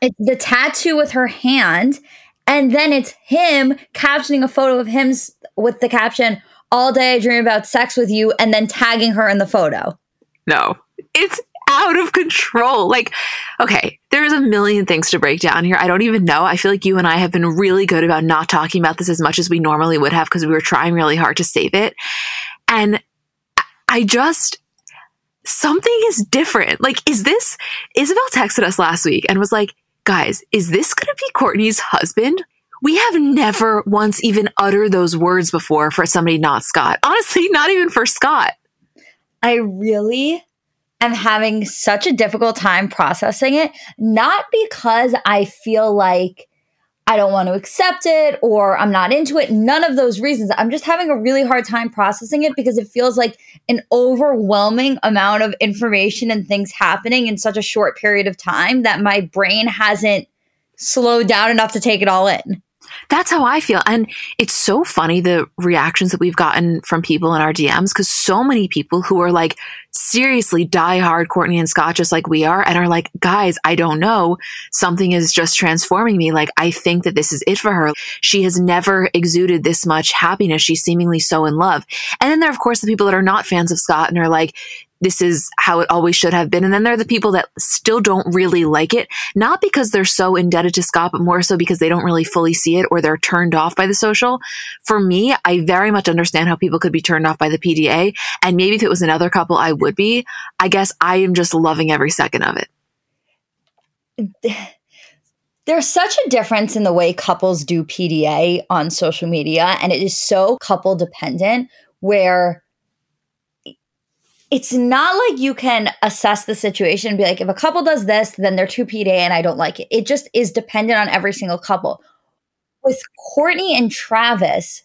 It's the tattoo with her hand. And then it's him captioning a photo of him with the caption, All day I dream about sex with you, and then tagging her in the photo. No, it's out of control. Like, okay, there's a million things to break down here. I don't even know. I feel like you and I have been really good about not talking about this as much as we normally would have because we were trying really hard to save it. And I just, something is different. Like, is this, Isabel texted us last week and was like, guys, is this going to be Kourtney's husband? We have never once even uttered those words before for somebody not Scott. Honestly, not even for Scott. I really am having such a difficult time processing it, not because I feel like I don't want to accept it or I'm not into it. None of those reasons. I'm just having a really hard time processing it because it feels like an overwhelming amount of information and things happening in such a short period of time that my brain hasn't slowed down enough to take it all in. That's how I feel. And it's so funny the reactions that we've gotten from people in our DMs because so many people who are like seriously die hard Kourtney and Scott just like we are and are like, guys, I don't know. Something is just transforming me. Like, I think that this is it for her. She has never exuded this much happiness. She's seemingly so in love. And then there are, of course, the people that are not fans of Scott and are like, this is how it always should have been. And then there are the people that still don't really like it, not because they're so indebted to Scott, but more so because they don't really fully see it or they're turned off by the social. For me, I very much understand how people could be turned off by the PDA. And maybe if it was another couple, I would be. I guess I am just loving every second of it. There's such a difference in the way couples do PDA on social media, and it is so couple dependent where it's not like you can assess the situation and be like, if a couple does this, then they're too PDA and I don't like it. It just is dependent on every single couple. With Kourtney and Travis,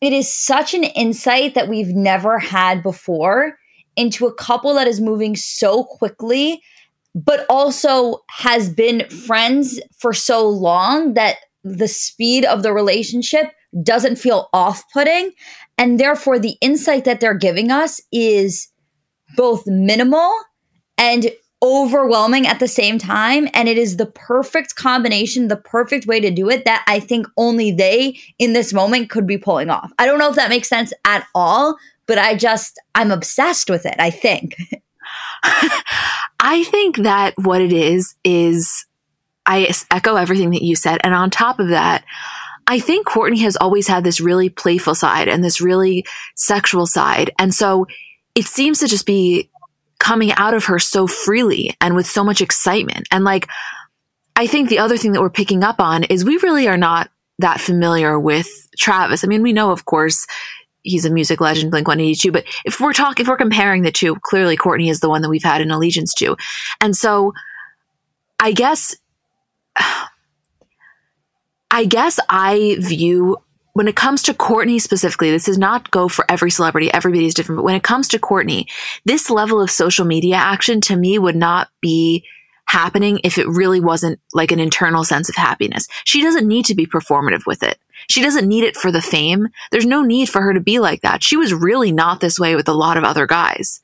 it is such an insight that we've never had before into a couple that is moving so quickly, but also has been friends for so long that the speed of the relationship doesn't feel off putting. And therefore, the insight that they're giving us is both minimal and overwhelming at the same time. And it is the perfect combination, the perfect way to do it that I think only they in this moment could be pulling off. I don't know if that makes sense at all, but I just, I'm obsessed with it, I think. I think that what it is, is I echo everything that you said. And on top of that, I think Kourtney has always had this really playful side and this really sexual side. And so it seems to just be coming out of her so freely and with so much excitement. And like, I think the other thing that we're picking up on is we really are not that familiar with Travis. I mean, we know, of course, he's a music legend, Blink 182, but if we're talking, if we're comparing the two, clearly Kourtney is the one that we've had an allegiance to. And so I guess I guess I view when it comes to Kourtney specifically, this does not go for every celebrity. Everybody is different. But when it comes to Kourtney, this level of social media action to me would not be happening if it really wasn't like an internal sense of happiness. She doesn't need to be performative with it. She doesn't need it for the fame. There's no need for her to be like that. She was really not this way with a lot of other guys.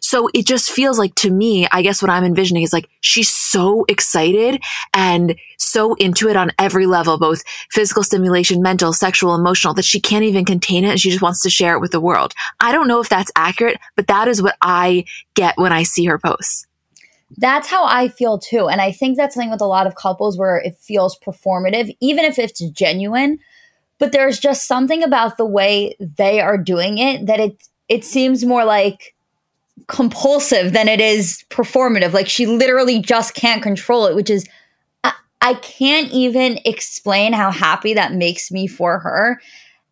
So it just feels like to me, I guess what I'm envisioning is like she's so excited and so into it on every level, both physical stimulation, mental, sexual, emotional, that she can't even contain it and she just wants to share it with the world. I don't know if that's accurate, but that is what I get when I see her posts. That's how I feel too. And I think that's something with a lot of couples where it feels performative, even if it's genuine but there's just something about the way they are doing it that it it seems more like compulsive than it is performative like she literally just can't control it which is I, can't even explain how happy that makes me for her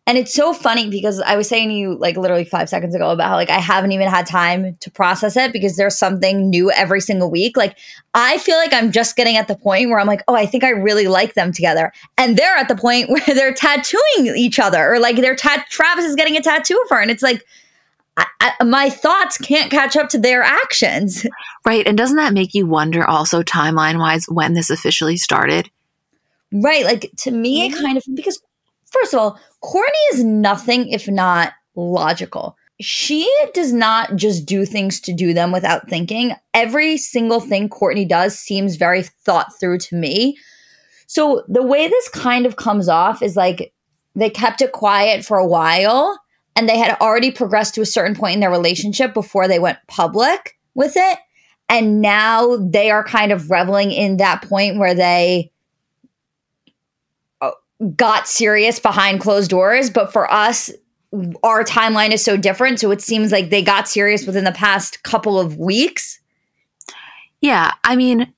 and it's so funny because I was saying to you like literally five seconds ago about how like I haven't even had time to process it because there's something new every single week. Like I feel like I'm just getting at the point where I'm like, oh, I think I really like them together. And they're at the point where they're tattooing each other or like they're tat Travis is getting a tattoo of her. And it's like, I, I, my thoughts can't catch up to their actions. Right. And doesn't that make you wonder also timeline wise when this officially started? Right. Like to me, it kind of because first of all, Kourtney is nothing if not logical. She does not just do things to do them without thinking. Every single thing Kourtney does seems very thought through to me. So the way this kind of comes off is like they kept it quiet for a while and they had already progressed to a certain point in their relationship before they went public with it. And now they are kind of reveling in that point where they uh, got serious behind closed doors, but for us, our timeline is so different. So it seems like they got serious within the past couple of weeks. Yeah. I mean,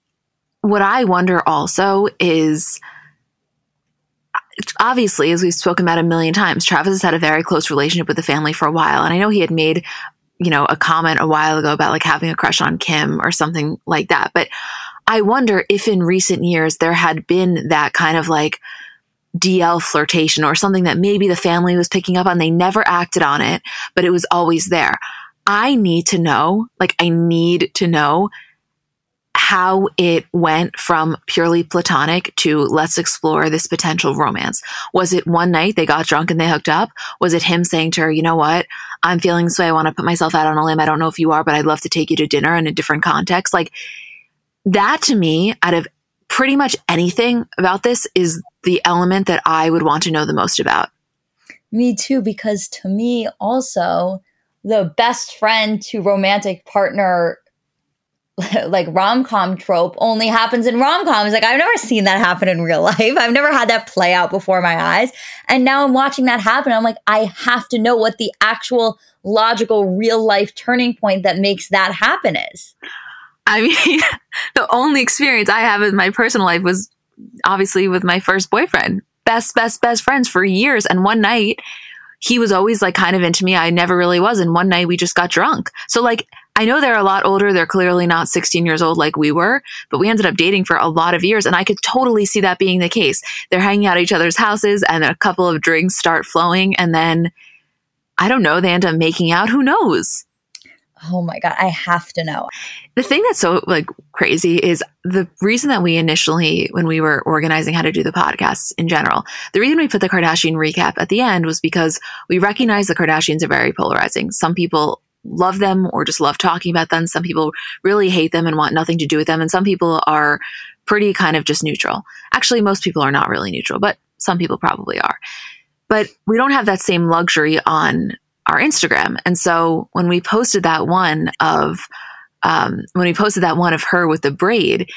what I wonder also is obviously, as we've spoken about a million times, Travis has had a very close relationship with the family for a while. And I know he had made, you know, a comment a while ago about like having a crush on Kim or something like that. But I wonder if in recent years there had been that kind of like, DL flirtation or something that maybe the family was picking up on. They never acted on it, but it was always there. I need to know, like, I need to know how it went from purely platonic to let's explore this potential romance. Was it one night they got drunk and they hooked up? Was it him saying to her, you know what? I'm feeling this way. I want to put myself out on a limb. I don't know if you are, but I'd love to take you to dinner in a different context. Like that to me, out of pretty much anything about this is the element that I would want to know the most about. Me too, because to me, also, the best friend to romantic partner like rom com trope only happens in rom coms. Like, I've never seen that happen in real life. I've never had that play out before my eyes. And now I'm watching that happen. I'm like, I have to know what the actual logical real life turning point that makes that happen is. I mean, the only experience I have in my personal life was obviously with my first boyfriend. Best, best, best friends for years. And one night he was always like kind of into me. I never really was. And one night we just got drunk. So like, I know they're a lot older. They're clearly not 16 years old like we were, but we ended up dating for a lot of years. And I could totally see that being the case. They're hanging out at each other's houses and a couple of drinks start flowing. And then I don't know, they end up making out. Who knows? Oh my God, I have to know. The thing that's so like crazy is the reason that we initially, when we were organizing how to do the podcast in general, the reason we put the Kardashian recap at the end was because we recognize the Kardashians are very polarizing. Some people love them or just love talking about them. Some people really hate them and want nothing to do with them. And some people are pretty kind of just neutral. Actually, most people are not really neutral, but some people probably are. But we don't have that same luxury on our Instagram. And so when we posted that one of, um, when we posted that one of her with the braid,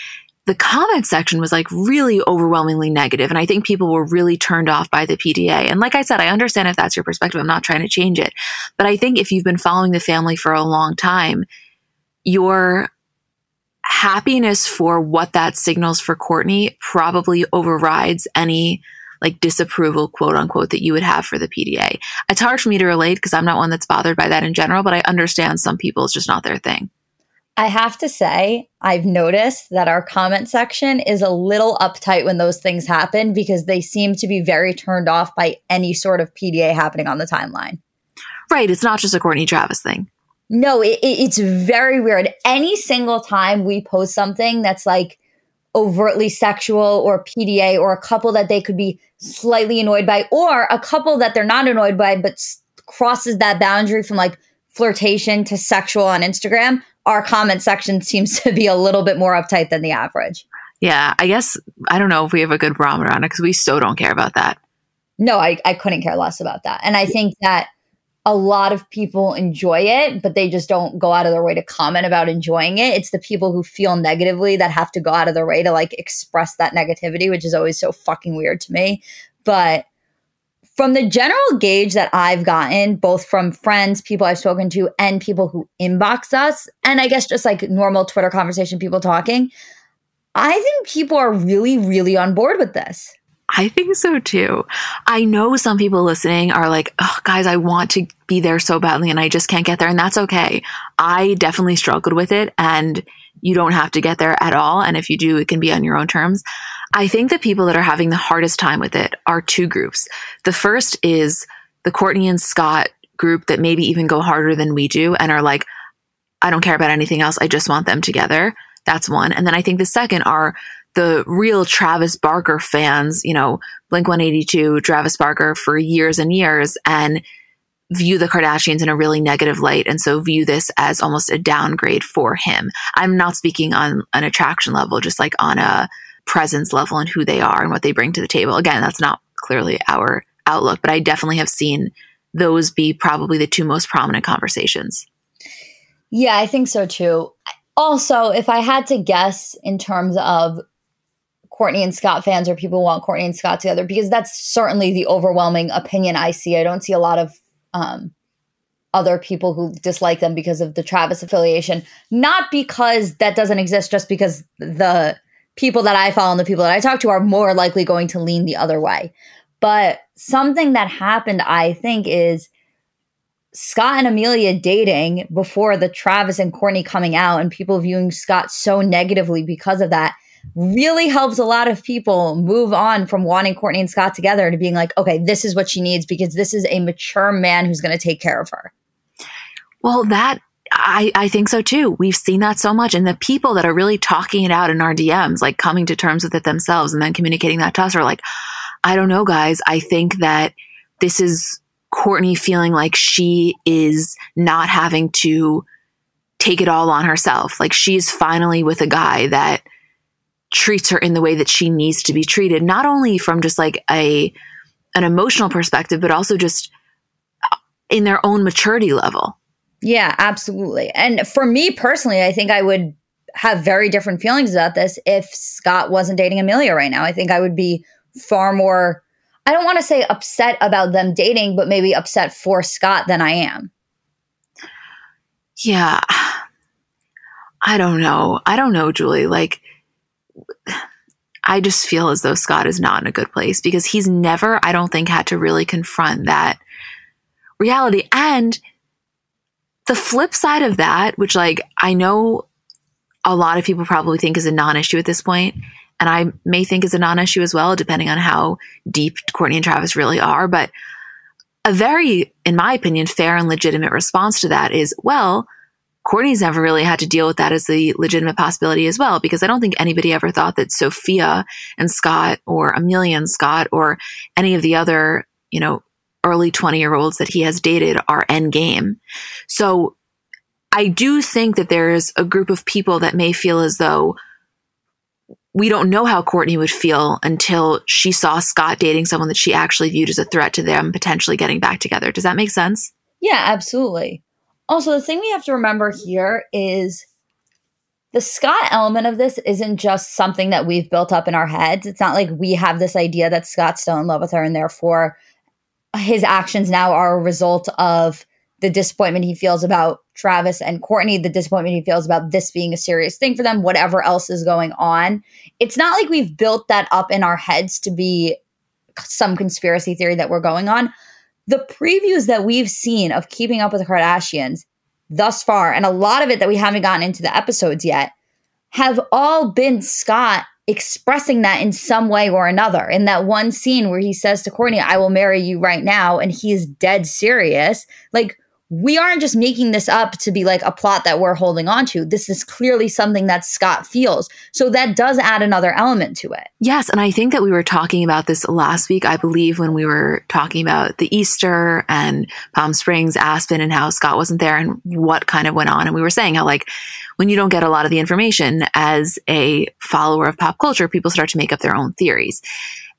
the comment section was like really overwhelmingly negative and i think people were really turned off by the pda and like i said i understand if that's your perspective i'm not trying to change it but i think if you've been following the family for a long time your happiness for what that signals for Kourtney probably overrides any like disapproval, quote unquote, that you would have for the PDA. It's hard for me to relate because I'm not one that's bothered by that in general, but I understand some people it's just not their thing. I have to say, I've noticed that our comment section is a little uptight when those things happen because they seem to be very turned off by any sort of PDA happening on the timeline. Right. It's not just a Kourtney Travis thing. No, it, it, it's very weird. Any single time we post something that's like overtly sexual or PDA or a couple that they could be slightly annoyed by or a couple that they're not annoyed by but s- crosses that boundary from like flirtation to sexual on Instagram, our comment section seems to be a little bit more uptight than the average. Yeah, I guess I don't know if we have a good barometer on it because we so don't care about that. No, I, I couldn't care less about that. And I think that a lot of people enjoy it, but they just don't go out of their way to comment about enjoying it. It's the people who feel negatively that have to go out of their way to like express that negativity, which is always so fucking weird to me. But from the general gauge that I've gotten, both from friends, people I've spoken to, and people who inbox us, and I guess just like normal Twitter conversation, people talking, I think people are really, really on board with this. I think so too. I know some people listening are like, oh, guys, I want to be there so badly and I just can't get there. And that's okay. I definitely struggled with it and you don't have to get there at all. And if you do, it can be on your own terms. I think the people that are having the hardest time with it are two groups. The first is the Kourtney and Scott group that maybe even go harder than we do and are like, I don't care about anything else. I just want them together. That's one. And then I think the second are the real Travis Barker fans, you know, Blink 182, Travis Barker for years and years, and view the Kardashians in a really negative light. And so view this as almost a downgrade for him. I'm not speaking on an attraction level, just like on a presence level and who they are and what they bring to the table. Again, that's not clearly our outlook, but I definitely have seen those be probably the two most prominent conversations. Yeah, I think so too. Also, if I had to guess in terms of Kourtney and Scott fans or people want Kourtney and Scott together because that's certainly the overwhelming opinion I see. I don't see a lot of um, other people who dislike them because of the Travis affiliation, not because that doesn't exist, just because the people that I follow and the people that I talk to are more likely going to lean the other way. But something that happened, I think, is Scott and Amelia dating before the Travis and Kourtney coming out and people viewing Scott so negatively because of that really helps a lot of people move on from wanting Kourtney and Scott together to being like, okay, this is what she needs because this is a mature man who's going to take care of her. Well, that I, I think so too. We've seen that so much. And the people that are really talking it out in our DMs, like coming to terms with it themselves and then communicating that to us are like, I don't know, guys. I think that this is Kourtney feeling like she is not having to take it all on herself. Like she's finally with a guy that treats her in the way that she needs to be treated, not only from just like a an emotional perspective, but also just uh, in their own maturity level. Yeah, absolutely. And for me personally, I think I would have very different feelings about this if Scott wasn't dating Amelia right now. I think I would be far more I don't want to say upset about them dating, but maybe upset for Scott than I am. Yeah. I don't know. I don't know, Julie. Like I just feel as though Scott is not in a good place because he's never, I don't think, had to really confront that reality. And the flip side of that, which like I know a lot of people probably think is a non issue at this point, and I may think is a non issue as well, depending on how deep Kourtney and Travis really are. But a very, in my opinion, fair and legitimate response to that is, well, Kourtney's never really had to deal with that as a legitimate possibility as well, because I don't think anybody ever thought that Sofia and Scott or Amelia and Scott or any of the other, you know, early 20 year olds that he has dated are end game. So I do think that there's a group of people that may feel as though we don't know how Kourtney would feel until she saw Scott dating someone that she actually viewed as a threat to them potentially getting back together. Does that make sense? Yeah, absolutely. Also, the thing we have to remember here is the Scott element of this isn't just something that we've built up in our heads. It's not like we have this idea that Scott's still in love with her and therefore his actions now are a result of the disappointment he feels about Travis and Kourtney, the disappointment he feels about this being a serious thing for them, whatever else is going on. It's not like we've built that up in our heads to be some conspiracy theory that we're going on. The previews that we've seen of Keeping Up with the Kardashians thus far, and a lot of it that we haven't gotten into the episodes yet, have all been Scott expressing that in some way or another. In that one scene where he says to Kourtney, I will marry you right now, and he's dead serious. Like, we aren't just making this up to be like a plot that we're holding on to. This is clearly something that Scott feels. So that does add another element to it. Yes. And I think that we were talking about this last week, I believe, when we were talking about the Easter and Palm Springs, Aspen, and how Scott wasn't there and what kind of went on. And we were saying how, like, when you don't get a lot of the information as a follower of pop culture, people start to make up their own theories.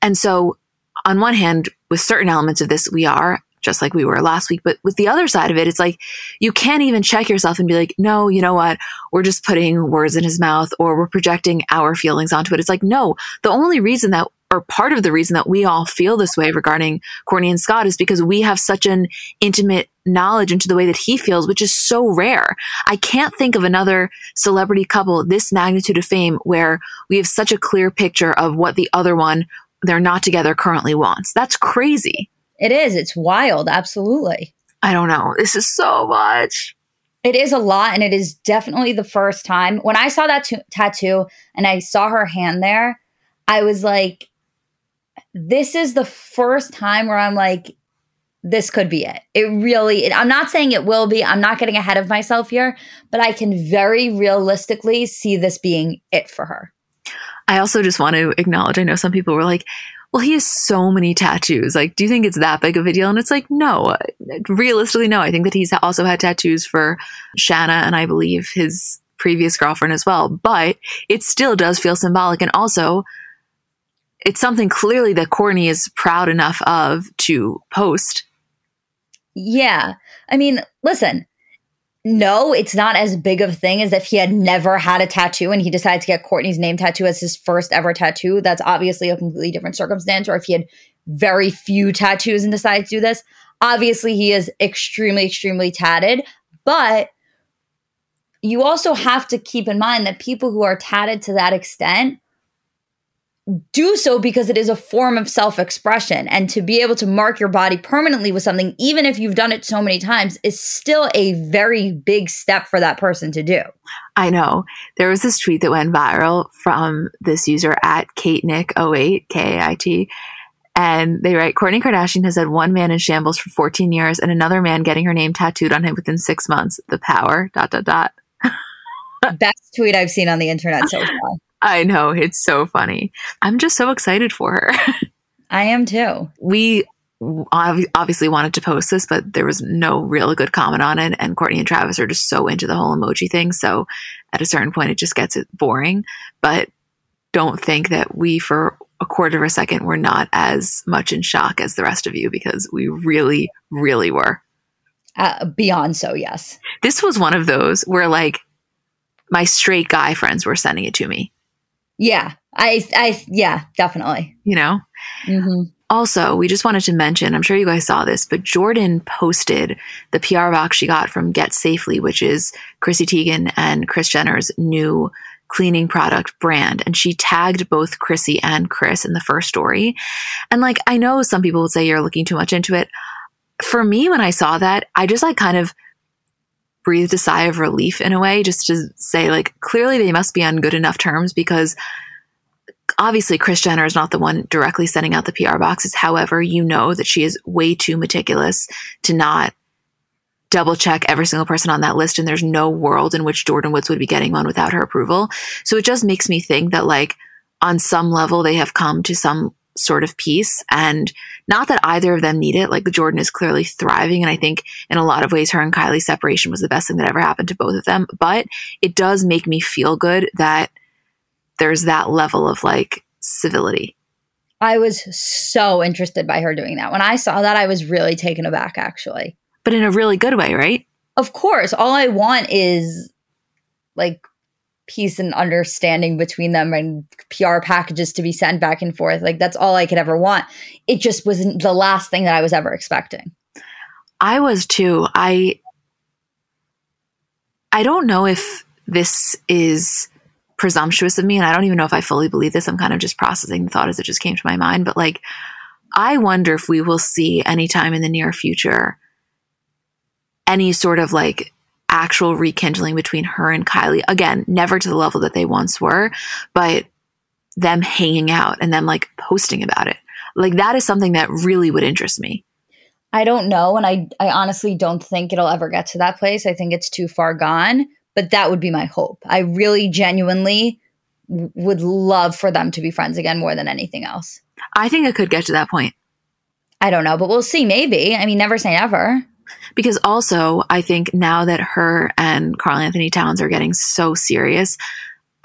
And so, on one hand, with certain elements of this, we are just like we were last week. But with the other side of it, it's like you can't even check yourself and be like, no, you know what? We're just putting words in his mouth or we're projecting our feelings onto it. It's like, no, the only reason that or part of the reason that we all feel this way regarding Kourtney and Scott is because we have such an intimate knowledge into the way that he feels, which is so rare. I can't think of another celebrity couple this magnitude of fame where we have such a clear picture of what the other one, they're not together, currently wants. That's crazy. It is. It's wild. Absolutely. I don't know. This is so much. It is a lot. And it is definitely the first time. When I saw that t- tattoo and I saw her hand there, I was like, this is the first time where I'm like, this could be it. It really, it, I'm not saying it will be. I'm not getting ahead of myself here, but I can very realistically see this being it for her. I also just want to acknowledge I know some people were like, well, he has so many tattoos. Like, do you think it's that big of a deal? And it's like, no, realistically, no. I think that he's also had tattoos for Shanna and I believe his previous girlfriend as well. But it still does feel symbolic. And also, it's something clearly that Kourtney is proud enough of to post. Yeah. I mean, listen, no, it's not as big of a thing as if he had never had a tattoo and he decided to get Kourtney's name tattoo as his first ever tattoo. That's obviously a completely different circumstance. Or if he had very few tattoos and decided to do this, obviously he is extremely, extremely tatted. But you also have to keep in mind that people who are tatted to that extent do so because it is a form of self expression. And to be able to mark your body permanently with something, even if you've done it so many times, is still a very big step for that person to do. I know. There was this tweet that went viral from this user at KateNick08, K A I T. And they write Kourtney Kardashian has had one man in shambles for 14 years and another man getting her name tattooed on him within six months. The power, dot, dot, dot. Best tweet I've seen on the internet so far. I know. It's so funny. I'm just so excited for her. I am too. We obviously wanted to post this, but there was no real good comment on it. And Kourtney and Travis are just so into the whole emoji thing. So at a certain point, it just gets boring. But don't think that we, for a quarter of a second, were not as much in shock as the rest of you because we really, really were. Uh, beyond so, yes. This was one of those where, like, my straight guy friends were sending it to me. Yeah, I, I, yeah, definitely. You know? Mm-hmm. Also, we just wanted to mention, I'm sure you guys saw this, but Jordyn posted the PR box she got from Get Safely, which is Chrissy Teigen and Kris Jenner's new cleaning product brand. And she tagged both Chrissy and Kris in the first story. And like, I know some people would say you're looking too much into it. for me, when I saw that, I just like kind of breathed a sigh of relief in a way, just to say, like, clearly they must be on good enough terms because obviously Kris Jenner is not the one directly sending out the PR boxes. However, you know that she is way too meticulous to not double check every single person on that list. And there's no world in which Jordyn Woods would be getting one without her approval. So it just makes me think that, like, on some level, they have come to some sort of peace. And not that either of them need it. Like, Jordyn is clearly thriving. And I think in a lot of ways, her and Kylie's separation was the best thing that ever happened to both of them. But it does make me feel good that there's that level of like civility. I was so interested by her doing that. When I saw that, I was really taken aback, actually. But in a really good way, right? Of course. All I want is like peace and understanding between them and PR packages to be sent back and forth. Like that's all I could ever want. It just wasn't the last thing that I was ever expecting. I was too. I I don't know if this is presumptuous of me and I don't even know if I fully believe this. I'm kind of just processing the thought as it just came to my mind, but like I wonder if we will see anytime in the near future any sort of like actual rekindling between her and Kylie. Again, never to the level that they once were, but them hanging out and them like posting about it. Like that is something that really would interest me. I don't know. And I, I honestly don't think it'll ever get to that place. I think it's too far gone, but that would be my hope. I really genuinely w- would love for them to be friends again more than anything else. I think it could get to that point. I don't know, but we'll see. Maybe. I mean, never say never. Because also, I think now that her and Karl-Anthony Towns are getting so serious,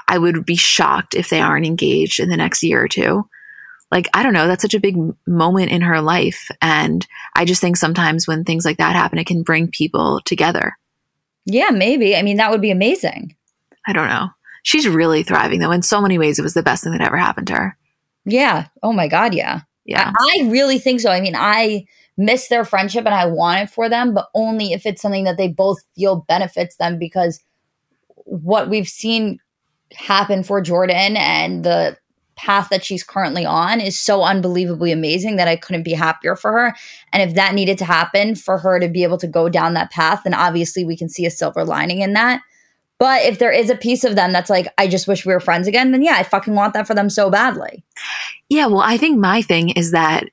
I would be shocked if they aren't engaged in the next year or two. Like, I don't know, that's such a big moment in her life. And I just think sometimes when things like that happen, it can bring people together. Yeah, maybe. I mean, that would be amazing. I don't know. She's really thriving, though. In so many ways, it was the best thing that ever happened to her. Yeah. Oh my God. Yeah. Yeah. I, I really think so. I mean, I miss their friendship and I want it for them, but only if it's something that they both feel benefits them because what we've seen happen for Jordyn and the path that she's currently on is so unbelievably amazing that I couldn't be happier for her. And if that needed to happen for her to be able to go down that path, then obviously we can see a silver lining in that. But if there is a piece of them that's like, I just wish we were friends again, then yeah, I fucking want that for them so badly. Yeah, well, I think my thing is that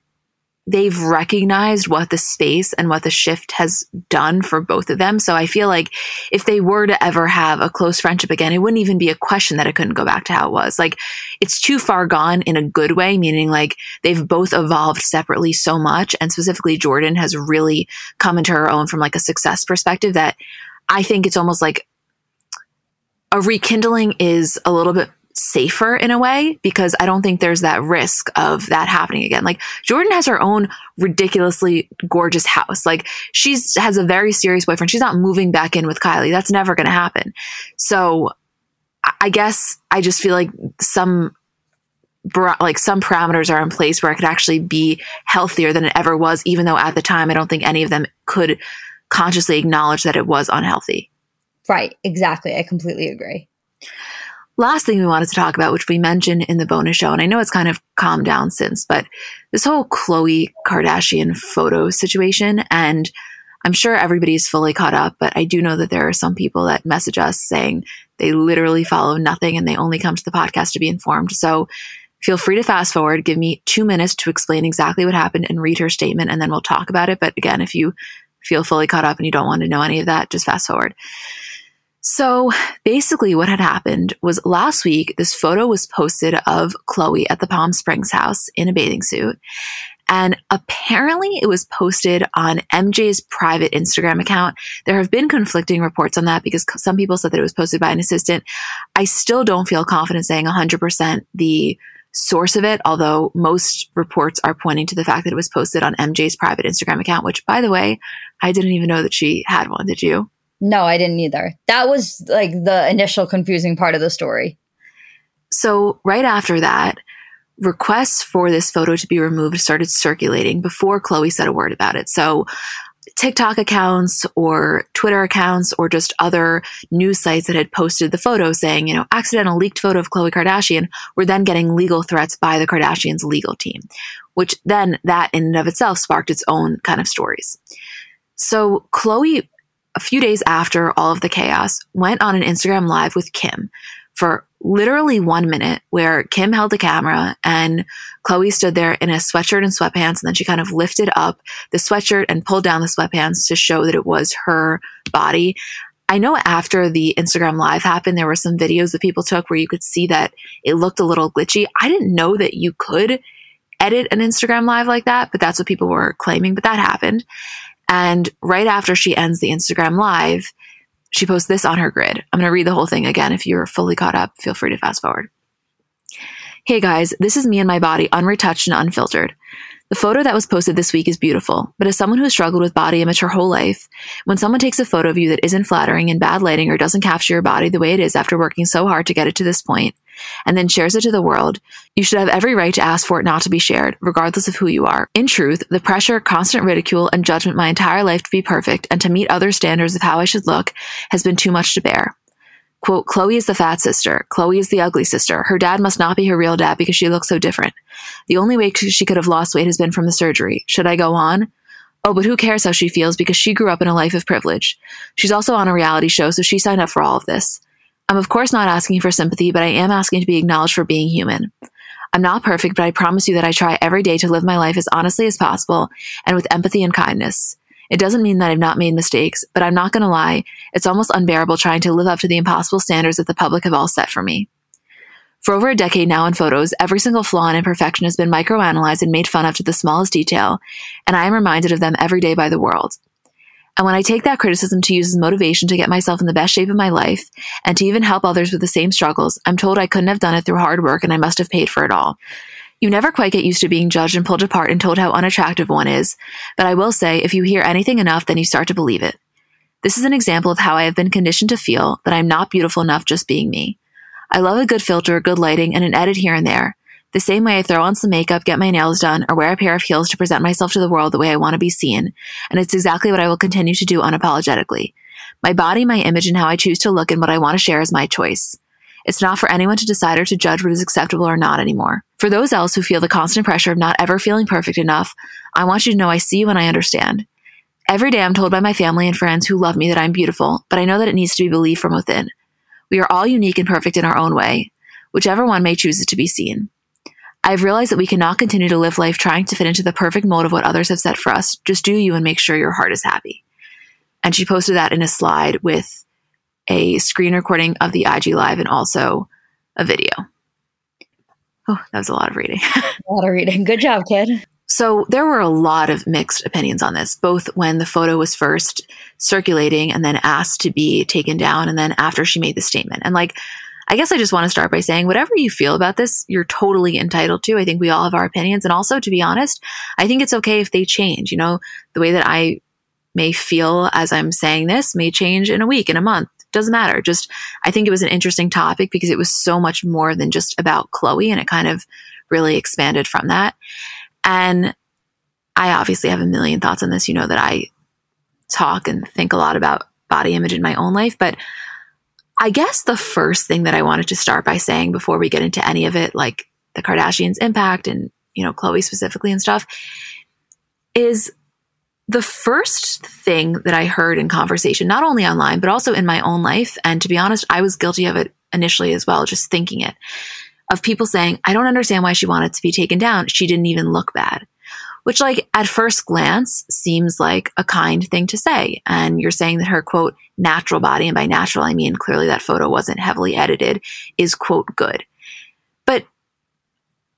they've recognized what the space and what the shift has done for both of them. So I feel like if they were to ever have a close friendship again, it wouldn't even be a question that it couldn't go back to how it was. Like it's too far gone in a good way, meaning like they've both evolved separately so much. And specifically Jordyn has really come into her own from like a success perspective that I think it's almost like a rekindling is a little bit safer in a way because I don't think there's that risk of that happening again. Like Jordyn has her own ridiculously gorgeous house. Like she's has a very serious boyfriend. She's not moving back in with Kylie. That's never going to happen. So I guess I just feel like some like some parameters are in place where it could actually be healthier than it ever was even though at the time I don't think any of them could consciously acknowledge that it was unhealthy. Right, exactly. I completely agree last thing we wanted to talk about, which we mentioned in the bonus show, and I know it's kind of calmed down since, but this whole Khloe Kardashian photo situation. And I'm sure everybody's fully caught up, but I do know that there are some people that message us saying they literally follow nothing and they only come to the podcast to be informed. So feel free to fast forward, give me two minutes to explain exactly what happened and read her statement, and then we'll talk about it. But again, if you feel fully caught up and you don't want to know any of that, just fast forward. So basically, what had happened was last week, this photo was posted of Khloé at the Palm Springs house in a bathing suit. And apparently, it was posted on MJ's private Instagram account. There have been conflicting reports on that because some people said that it was posted by an assistant. I still don't feel confident saying 100% the source of it, although most reports are pointing to the fact that it was posted on MJ's private Instagram account, which, by the way, I didn't even know that she had one. Did you? No, I didn't either. That was like the initial confusing part of the story. So, right after that, requests for this photo to be removed started circulating before Khloé said a word about it. So, TikTok accounts or Twitter accounts or just other news sites that had posted the photo saying, you know, accidental leaked photo of Khloe Kardashian were then getting legal threats by the Kardashians legal team, which then that in and of itself sparked its own kind of stories. So Khloé, a few days after all of the chaos, went on an Instagram live with Kim for literally one minute where Kim held the camera and Khloé stood there in a sweatshirt and sweatpants. And then she kind of lifted up the sweatshirt and pulled down the sweatpants to show that it was her body. I know after the Instagram live happened, there were some videos that people took where you could see that it looked a little glitchy. I didn't know that you could edit an Instagram live like that, but that's what people were claiming. But that happened. And right after she ends the Instagram live, she posts this on her grid. I'm going to read the whole thing again. If you're fully caught up, feel free to fast forward. Hey guys, this is me and my body unretouched and unfiltered. The photo that was posted this week is beautiful, but as someone who has struggled with body image her whole life, when someone takes a photo of you that isn't flattering in bad lighting or doesn't capture your body the way it is after working so hard to get it to this point, and then shares it to the world, you should have every right to ask for it not to be shared, regardless of who you are. In truth, the pressure, constant ridicule, and judgment my entire life to be perfect and to meet other standards of how I should look has been too much to bear. Quote, Khloé is the fat sister. Khloé is the ugly sister. Her dad must not be her real dad because she looks so different. The only way she could have lost weight has been from the surgery. Should I go on? Oh, but who cares how she feels because she grew up in a life of privilege. She's also on a reality show, so she signed up for all of this. I'm of course not asking for sympathy, but I am asking to be acknowledged for being human. I'm not perfect, but I promise you that I try every day to live my life as honestly as possible and with empathy and kindness. It doesn't mean that I've not made mistakes, but I'm not going to lie, it's almost unbearable trying to live up to the impossible standards that the public have all set for me. For over a decade now in photos, every single flaw and imperfection has been microanalyzed and made fun of to the smallest detail, and I am reminded of them every day by the world. And when I take that criticism to use as motivation to get myself in the best shape of my life and to even help others with the same struggles, I'm told I couldn't have done it through hard work and I must have paid for it all. You never quite get used to being judged and pulled apart and told how unattractive one is, but I will say if you hear anything enough, then you start to believe it. This is an example of how I have been conditioned to feel that I'm not beautiful enough just being me. I love a good filter, good lighting, and an edit here and there. The same way I throw on some makeup, get my nails done, or wear a pair of heels to present myself to the world the way I want to be seen. And it's exactly what I will continue to do unapologetically. My body, my image, and how I choose to look and what I want to share is my choice. It's not for anyone to decide or to judge what is acceptable or not anymore. For those else who feel the constant pressure of not ever feeling perfect enough, I want you to know I see you and I understand. Every day I'm told by my family and friends who love me that I'm beautiful, but I know that it needs to be believed from within. We are all unique and perfect in our own way, whichever one may choose it to be seen. I've realized that we cannot continue to live life trying to fit into the perfect mold of what others have set for us. Just do you and make sure your heart is happy. And she posted that in a slide with a screen recording of the IG Live and also a video. Oh, that was a lot of reading. a lot of reading. Good job, kid. So there were a lot of mixed opinions on this, both when the photo was first circulating and then asked to be taken down, and then after she made the statement. And like, I guess I just want to start by saying whatever you feel about this, you're totally entitled to. I think we all have our opinions. And also, to be honest, I think it's okay if they change. You know, the way that I may feel as I'm saying this may change in a week, in a month doesn't matter. Just, I think it was an interesting topic because it was so much more than just about Khloé and it kind of really expanded from that. And I obviously have a million thoughts on this. You know that I talk and think a lot about body image in my own life, but I guess the first thing that I wanted to start by saying before we get into any of it, like the Kardashians' impact and, you know, Khloé specifically and stuff, is the first thing that I heard in conversation, not only online, but also in my own life. And to be honest, I was guilty of it initially as well, just thinking it of people saying, I don't understand why she wanted to be taken down. She didn't even look bad, which, like, at first glance seems like a kind thing to say. And you're saying that her quote, natural body, and by natural, I mean clearly that photo wasn't heavily edited, is quote, good. But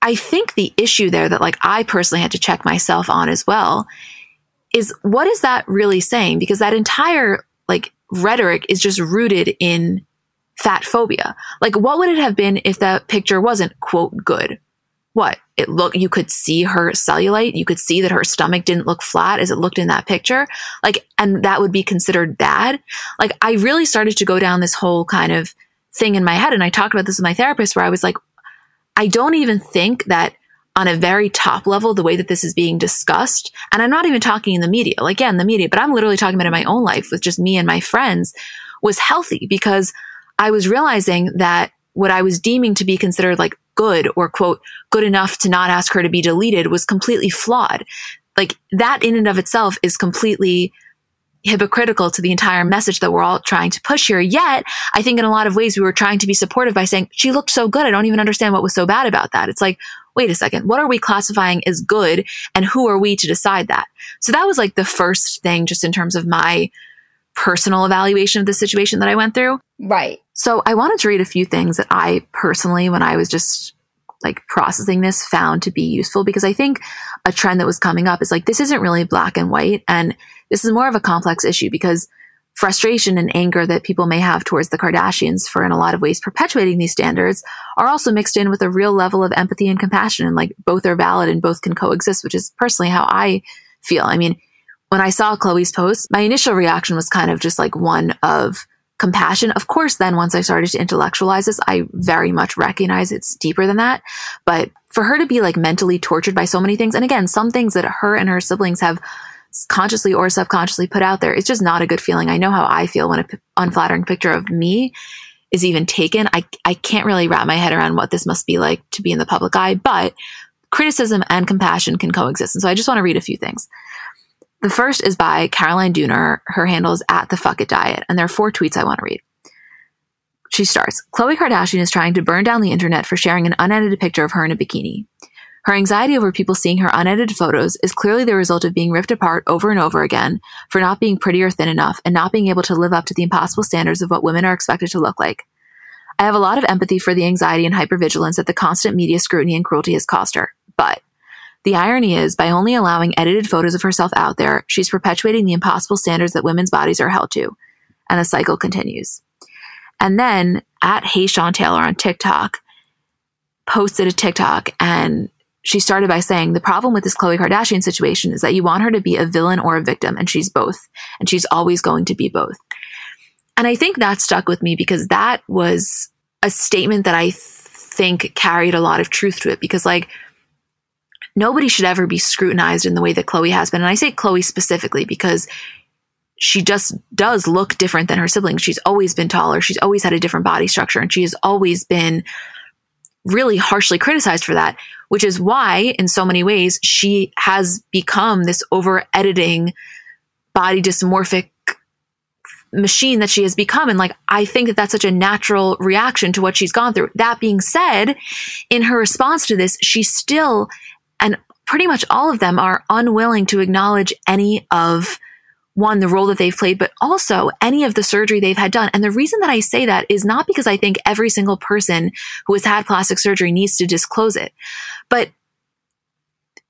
I think the issue there that, like, I personally had to check myself on as well is what is that really saying? Because that entire like rhetoric is just rooted in fat phobia. Like, what would it have been if that picture wasn't quote good? What it look you could see her cellulite, you could see that her stomach didn't look flat as it looked in that picture. Like, and that would be considered bad. Like, I really started to go down this whole kind of thing in my head. And I talked about this with my therapist where I was like, I don't even think that on a very top level, the way that this is being discussed, and I'm not even talking in the media, like, yeah, in the media, but I'm literally talking about in my own life with just me and my friends, was healthy because I was realizing that what I was deeming to be considered like good or quote, good enough to not ask her to be deleted was completely flawed. Like that in and of itself is completely hypocritical to the entire message that we're all trying to push here. Yet, I think in a lot of ways we were trying to be supportive by saying, she looked so good. I don't even understand what was so bad about that. It's like, wait a second, what are we classifying as good and who are we to decide that? So that was like the first thing just in terms of my personal evaluation of the situation that I went through. Right. So I wanted to read a few things that I personally, when I was just like processing this, found to be useful because I think a trend that was coming up is like, this isn't really black and white. And this is more of a complex issue because frustration and anger that people may have towards the Kardashians for in a lot of ways perpetuating these standards are also mixed in with a real level of empathy and compassion. And like both are valid and both can coexist, which is personally how I feel. I mean, when I saw Khloé's post, my initial reaction was kind of just like one of compassion. Of course, then once I started to intellectualize this, I very much recognize it's deeper than that. But for her to be like mentally tortured by so many things, and again, some things that her and her siblings have consciously or subconsciously put out there, it's just not a good feeling. I know how I feel when an p- unflattering picture of me is even taken. I, I can't really wrap my head around what this must be like to be in the public eye, but criticism and compassion can coexist. And so I just want to read a few things. The first is by Caroline Dooner. Her handle is at the fuck it diet. And there are four tweets I want to read. She starts Khloe Kardashian is trying to burn down the internet for sharing an unedited picture of her in a bikini. Her anxiety over people seeing her unedited photos is clearly the result of being ripped apart over and over again for not being pretty or thin enough and not being able to live up to the impossible standards of what women are expected to look like. I have a lot of empathy for the anxiety and hypervigilance that the constant media scrutiny and cruelty has caused her. But the irony is, by only allowing edited photos of herself out there, she's perpetuating the impossible standards that women's bodies are held to. And the cycle continues. And then at Hey Sean Taylor on TikTok posted a TikTok and she started by saying the problem with this Khloe Kardashian situation is that you want her to be a villain or a victim, and she's both. And she's always going to be both. And I think that stuck with me because that was a statement that I think carried a lot of truth to it. Because, like, nobody should ever be scrutinized in the way that Khloé has been. And I say Khloé specifically because she just does look different than her siblings. She's always been taller. She's always had a different body structure and she has always been really harshly criticized for that, which is why, in so many ways, she has become this over editing, body dysmorphic machine that she has become. And like, I think that that's such a natural reaction to what she's gone through. That being said, in her response to this, she still, and pretty much all of them are unwilling to acknowledge any of one, the role that they've played, but also any of the surgery they've had done. And the reason that I say that is not because I think every single person who has had plastic surgery needs to disclose it, but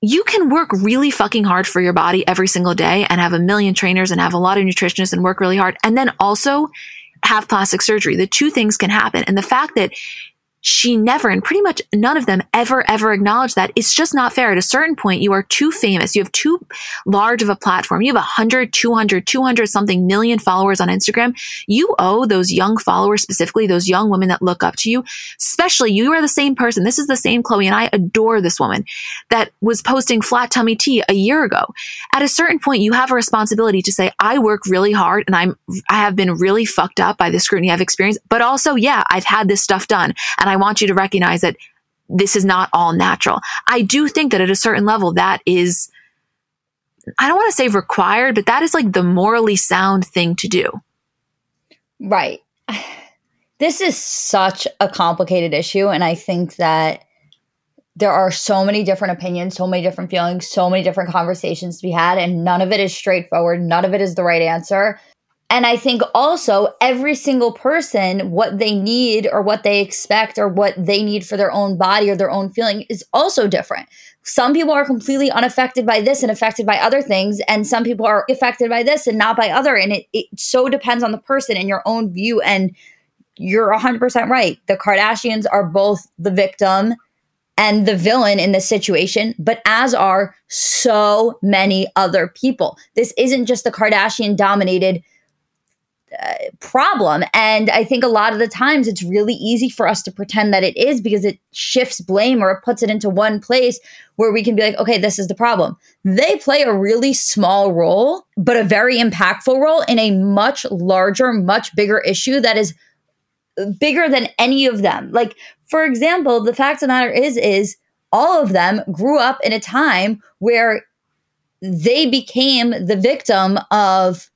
you can work really fucking hard for your body every single day and have a million trainers and have a lot of nutritionists and work really hard and then also have plastic surgery. The two things can happen. And the fact that she never, and pretty much none of them ever, ever acknowledge that. It's just not fair. At a certain point, you are too famous. You have too large of a platform. You have 100, 200, 200 something million followers on Instagram. You owe those young followers, specifically those young women that look up to you, especially you are the same person. This is the same Khloé, and I adore this woman that was posting flat tummy tea a year ago. At a certain point, you have a responsibility to say, I work really hard and I'm, I have been really fucked up by the scrutiny I've experienced, but also, yeah, I've had this stuff done and I I want you to recognize that this is not all natural. I do think that at a certain level, that is, I don't want to say required, but that is like the morally sound thing to do. Right. This is such a complicated issue. And I think that there are so many different opinions, so many different feelings, so many different conversations to be had. And none of it is straightforward. None of it is the right answer. And I think also every single person, what they need or what they expect or what they need for their own body or their own feeling is also different. Some people are completely unaffected by this and affected by other things. And some people are affected by this and not by other. And it, it so depends on the person and your own view. And you're 100% right. The Kardashians are both the victim and the villain in this situation, but as are so many other people. This isn't just the Kardashian dominated problem. And I think a lot of the times it's really easy for us to pretend that it is because it shifts blame or it puts it into one place where we can be like, okay, this is the problem. They play a really small role, but a very impactful role in a much larger, much bigger issue that is bigger than any of them. Like for example, the fact of the matter is, is all of them grew up in a time where they became the victim of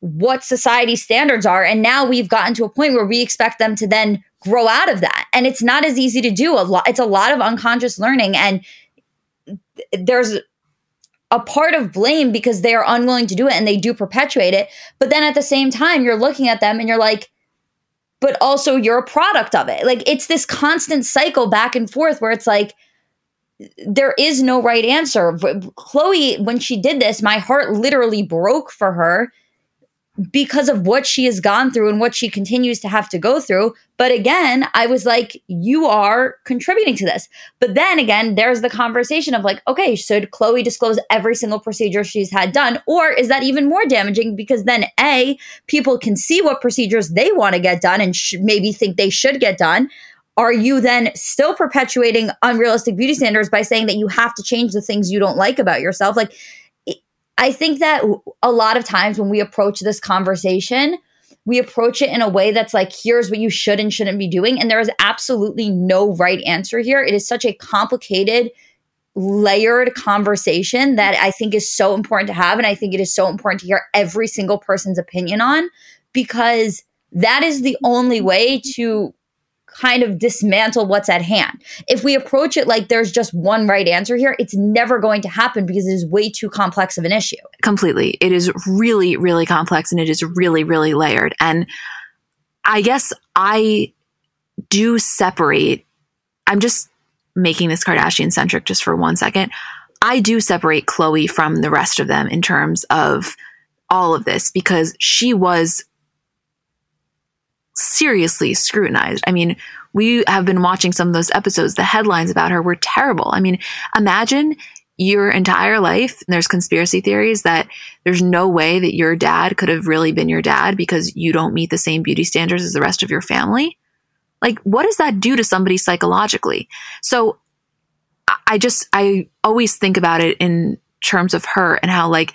what society standards are. And now we've gotten to a point where we expect them to then grow out of that. And it's not as easy to do. A lot it's a lot of unconscious learning. And there's a part of blame because they are unwilling to do it and they do perpetuate it. But then at the same time, you're looking at them and you're like, but also you're a product of it. Like it's this constant cycle back and forth where it's like, there is no right answer. Khloé, when she did this, my heart literally broke for her because of what she has gone through and what she continues to have to go through. But again, I was like, you are contributing to this. But then again, there's the conversation of like, okay, should Khloé disclose every single procedure she's had done? Or is that even more damaging? Because then, A, people can see what procedures they want to get done and sh- maybe think they should get done. Are you then still perpetuating unrealistic beauty standards by saying that you have to change the things you don't like about yourself? Like, I think that a lot of times when we approach this conversation, we approach it in a way that's like, here's what you should and shouldn't be doing. And there is absolutely no right answer here. It is such a complicated, layered conversation that I think is so important to have. And I think it is so important to hear every single person's opinion on because that is the only way to kind of dismantle what's at hand. If we approach it like there's just one right answer here, it's never going to happen because it is way too complex of an issue. Completely. It is really, really complex and it is really, really layered. And I guess I do separate, I'm just making this Kardashian centric just for one second. I do separate Khloé from the rest of them in terms of all of this because she was seriously scrutinized. I mean, we have been watching some of those episodes. The headlines about her were terrible. I mean, imagine your entire life there's conspiracy theories that there's no way that your dad could have really been your dad because you don't meet the same beauty standards as the rest of your family. Like, what does that do to somebody psychologically? So I just, I always think about it in terms of her and how, like,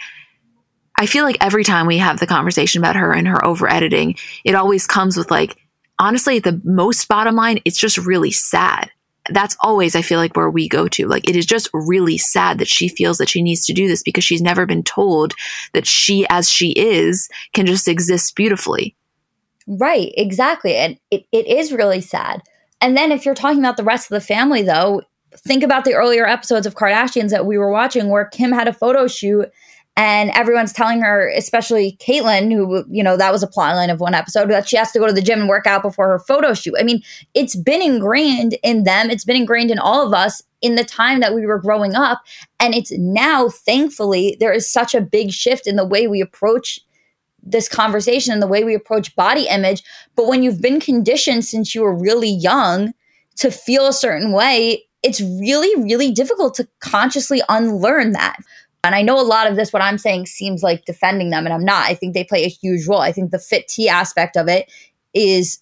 I feel like every time we have the conversation about her and her over editing, it always comes with like, honestly, the most bottom line, it's just really sad. That's always, I feel like, where we go to. Like, it is just really sad that she feels that she needs to do this because she's never been told that she, as she is, can just exist beautifully. Right, exactly. And it, it is really sad. And then if you're talking about the rest of the family, though, think about the earlier episodes of Kardashians that we were watching where Kim had a photo shoot and everyone's telling her, especially Caitlyn, who, you know, that was a plotline of one episode, that she has to go to the gym and work out before her photo shoot. I mean, it's been ingrained in them, it's been ingrained in all of us in the time that we were growing up. And it's now, thankfully, there is such a big shift in the way we approach this conversation and the way we approach body image. But when you've been conditioned since you were really young to feel a certain way, it's really, really difficult to consciously unlearn that. And I know a lot of this, what I'm saying, seems like defending them, and I'm not. I think they play a huge role. I think the fit tea aspect of it is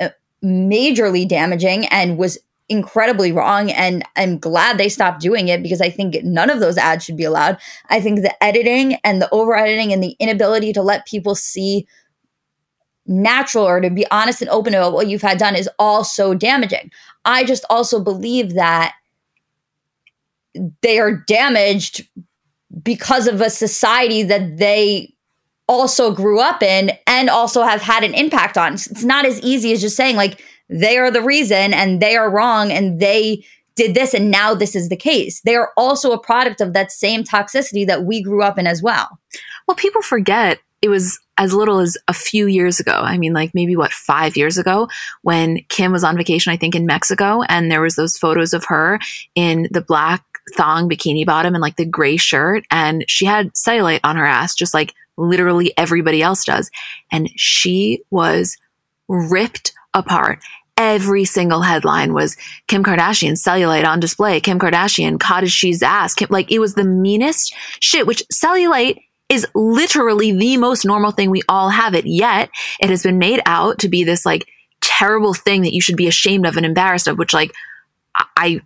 uh, majorly damaging and was incredibly wrong. And I'm glad they stopped doing it because I think none of those ads should be allowed. I think the editing and the over editing and the inability to let people see natural or to be honest and open about what you've had done is also damaging. I just also believe that they are damaged because of a society that they also grew up in and also have had an impact on. It's not as easy as just saying, like, they are the reason and they are wrong and they did this and now this is the case. They are also a product of that same toxicity that we grew up in as well. Well, people forget it was as little as a few years ago. I mean, like maybe what, five years ago when Kim was on vacation, I think in Mexico, and there was those photos of her in the black thong bikini bottom and like the gray shirt. And she had cellulite on her ass, just like literally everybody else does. And she was ripped apart. Every single headline was Kim Kardashian cellulite on display. Kim Kardashian cottage cheese ass. Kim, like it was the meanest shit, which cellulite is literally the most normal thing. We all have it. Yet it has been made out to be this like terrible thing that you should be ashamed of and embarrassed of, which like I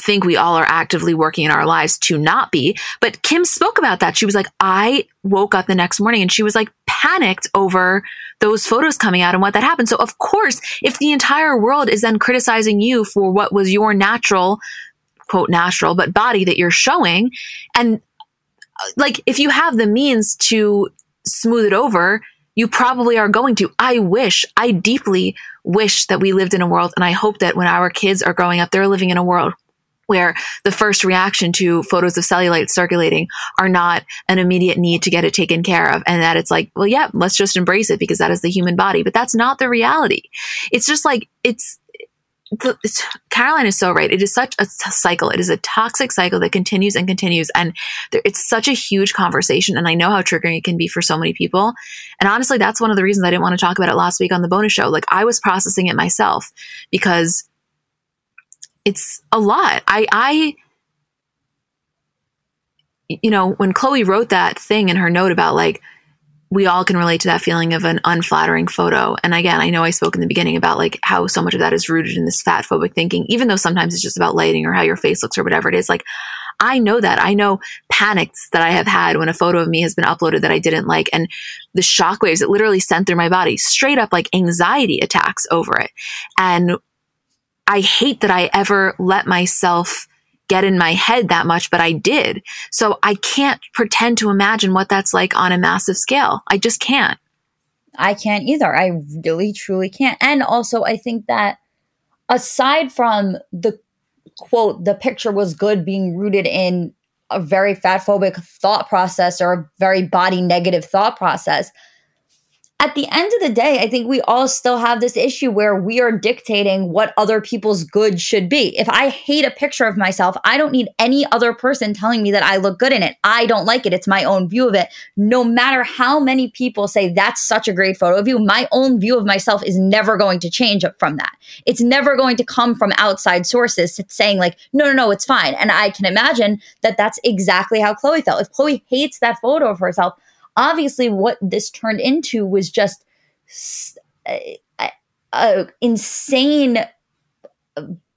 think we all are actively working in our lives to not be. But Kim spoke about that. She was like, I woke up the next morning and she was like panicked over those photos coming out and what that happened. So of course, if the entire world is then criticizing you for what was your natural, quote, natural, but body that you're showing, and uh, like if you have the means to smooth it over, you probably are going to. I wish, I deeply wish that we lived in a world, and I hope that when our kids are growing up, they're living in a world where the first reaction to photos of cellulite circulating are not an immediate need to get it taken care of and that it's like well yeah let's just embrace it because that is the human body but that's not the reality it's just like it's it's, Caroline is so right. It is such a cycle. It is a toxic cycle that continues and continues. And there, it's such a huge conversation. And I know how triggering it can be for so many people. And honestly, that's one of the reasons I didn't want to talk about it last week on the bonus show. Like I was processing it myself because it's a lot. I, I, you know, when Khloé wrote that thing in her note about like, we all can relate to that feeling of an unflattering photo. And again, I know I spoke in the beginning about like how so much of that is rooted in this fat phobic thinking, even though sometimes it's just about lighting or how your face looks or whatever it is. Like, I know that. I know panics that I have had when a photo of me has been uploaded that I didn't like and the shockwaves that literally sent through my body, straight up like anxiety attacks over it. And I hate that I ever let myself get in my head that much, but I did. So I can't pretend to imagine what that's like on a massive scale. I just can't. I can't either. I really, truly can't. And also, I think that aside from the quote, the picture was good being rooted in a very fat phobic thought process or a very body negative thought process, at the end of the day, I think we all still have this issue where we are dictating what other people's good should be. If I hate a picture of myself, I don't need any other person telling me that I look good in it. I don't like it. It's my own view of it. No matter how many people say that's such a great photo of you, my own view of myself is never going to change from that. It's never going to come from outside sources saying, like, no, no, no, it's fine. And I can imagine that that's exactly how Khloé felt. If Khloé hates that photo of herself, obviously what this turned into was just a, a, insane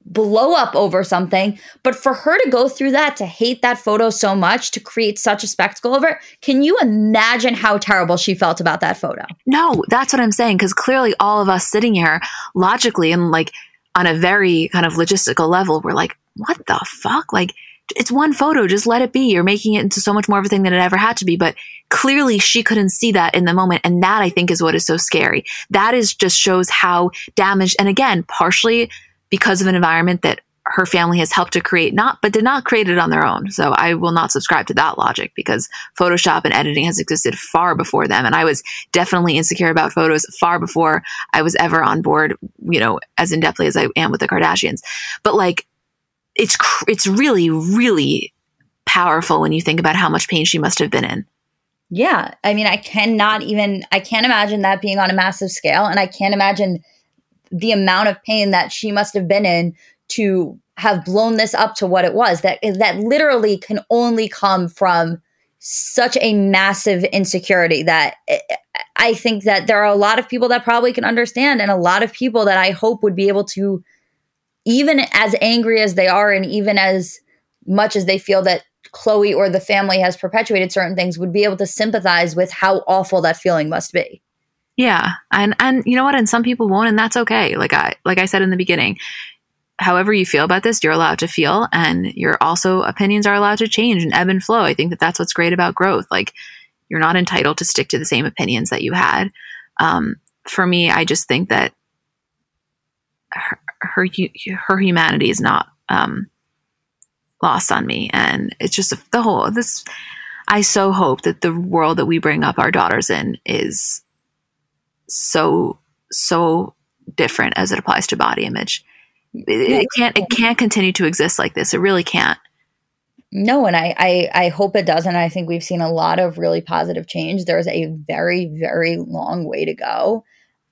blow up over something. But for her to go through that, to hate that photo so much, to create such a spectacle over it, can you imagine how terrible she felt about that photo? No, that's what I'm saying. Because clearly, all of us sitting here logically and like on a very kind of logistical level, we're like, what the fuck? Like, it's one photo. Just let it be. You're making it into so much more of a thing than it ever had to be. But clearly she couldn't see that in the moment. And that I think is what is so scary. That is just shows how damaged. And again, partially because of an environment that her family has helped to create, not, but did not create it on their own. So I will not subscribe to that logic because Photoshop and editing has existed far before them. And I was definitely insecure about photos far before I was ever on board, you know, as in depthly as I am with the Kardashians. But like, it's it's really really powerful when you think about how much pain she must have been in. Yeah, I mean, I cannot even I can't imagine that being on a massive scale, and I can't imagine the amount of pain that she must have been in to have blown this up to what it was. That that literally can only come from such a massive insecurity that eh, I think that there are a lot of people that probably can understand, and a lot of people that I hope would be able to even as angry as they are and even as much as they feel that Khloé or the family has perpetuated certain things would be able to sympathize with how awful that feeling must be. Yeah. And and you know what? And some people won't and that's okay. Like I like I said in the beginning, however you feel about this, you're allowed to feel and your also opinions are allowed to change and ebb and flow. I think that that's what's great about growth. Like you're not entitled to stick to the same opinions that you had. Um, for me, I just think that her her humanity is not um, lost on me, and it's just the whole this. I so hope that the world that we bring up our daughters in is so so different as it applies to body image. It, it can't it can't continue to exist like this. It really can't. No, and I, I I hope it doesn't. I think we've seen a lot of really positive change. There's a very very long way to go,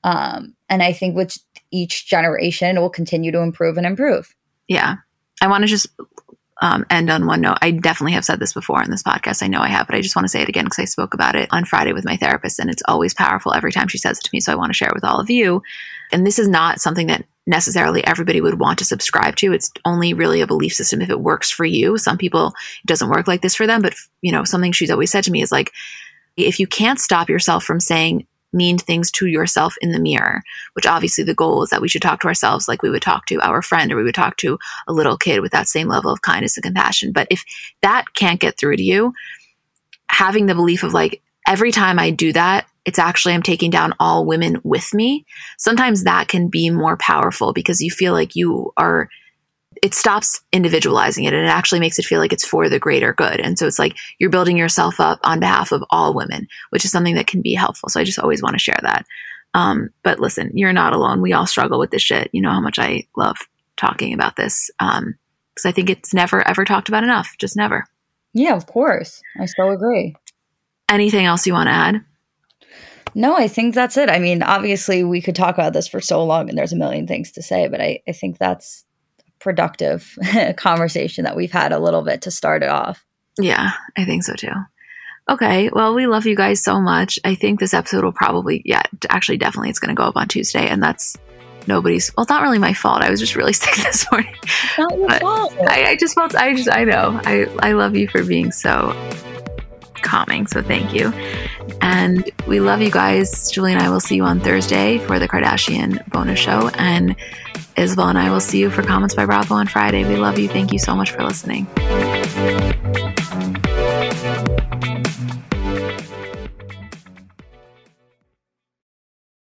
um, and I think with each generation will continue to improve and improve. Yeah. I want to just um, end on one note. I definitely have said this before in this podcast. I know I have, but I just want to say it again because I spoke about it on Friday with my therapist, and it's always powerful every time she says it to me. So I want to share it with all of you. And this is not something that necessarily everybody would want to subscribe to. It's only really a belief system if it works for you. Some people, it doesn't work like this for them, but you know, something she's always said to me is like, If you can't stop yourself from saying mean things to yourself in the mirror, which obviously the goal is that we should talk to ourselves like we would talk to our friend or we would talk to a little kid with that same level of kindness and compassion. But if that can't get through to you, having the belief of like, every time I do that, it's actually I'm taking down all women with me. Sometimes that can be more powerful because you feel like you are it stops individualizing it and it actually makes it feel like it's for the greater good. And so it's like you're building yourself up on behalf of all women, which is something that can be helpful. So I just always want to share that. Um, but listen, you're not alone. We all struggle with this shit. You know how much I love talking about this. Um, because I think it's never ever talked about enough. Just never. Yeah, of course. I so agree. Anything else you want to add? No, I think that's it. I mean, obviously, we could talk about this for so long and there's a million things to say, but I, I think that's productive conversation that we've had a little bit to start it off. Yeah, I think so too. Okay, well, we love you guys so much. I think this episode will probably, yeah, actually, definitely, it's going to go up on Tuesday, and that's nobody's. Well, it's not really my fault. I was just really sick this morning. Not your fault. I, I just felt. I just. I know. I. I love you for being so calming. So thank you. And we love you guys. Julie and I will see you on Thursday for the Kardashian bonus show. And Isabel and I will see you for Comments by Bravo on Friday. We love you. Thank you so much for listening.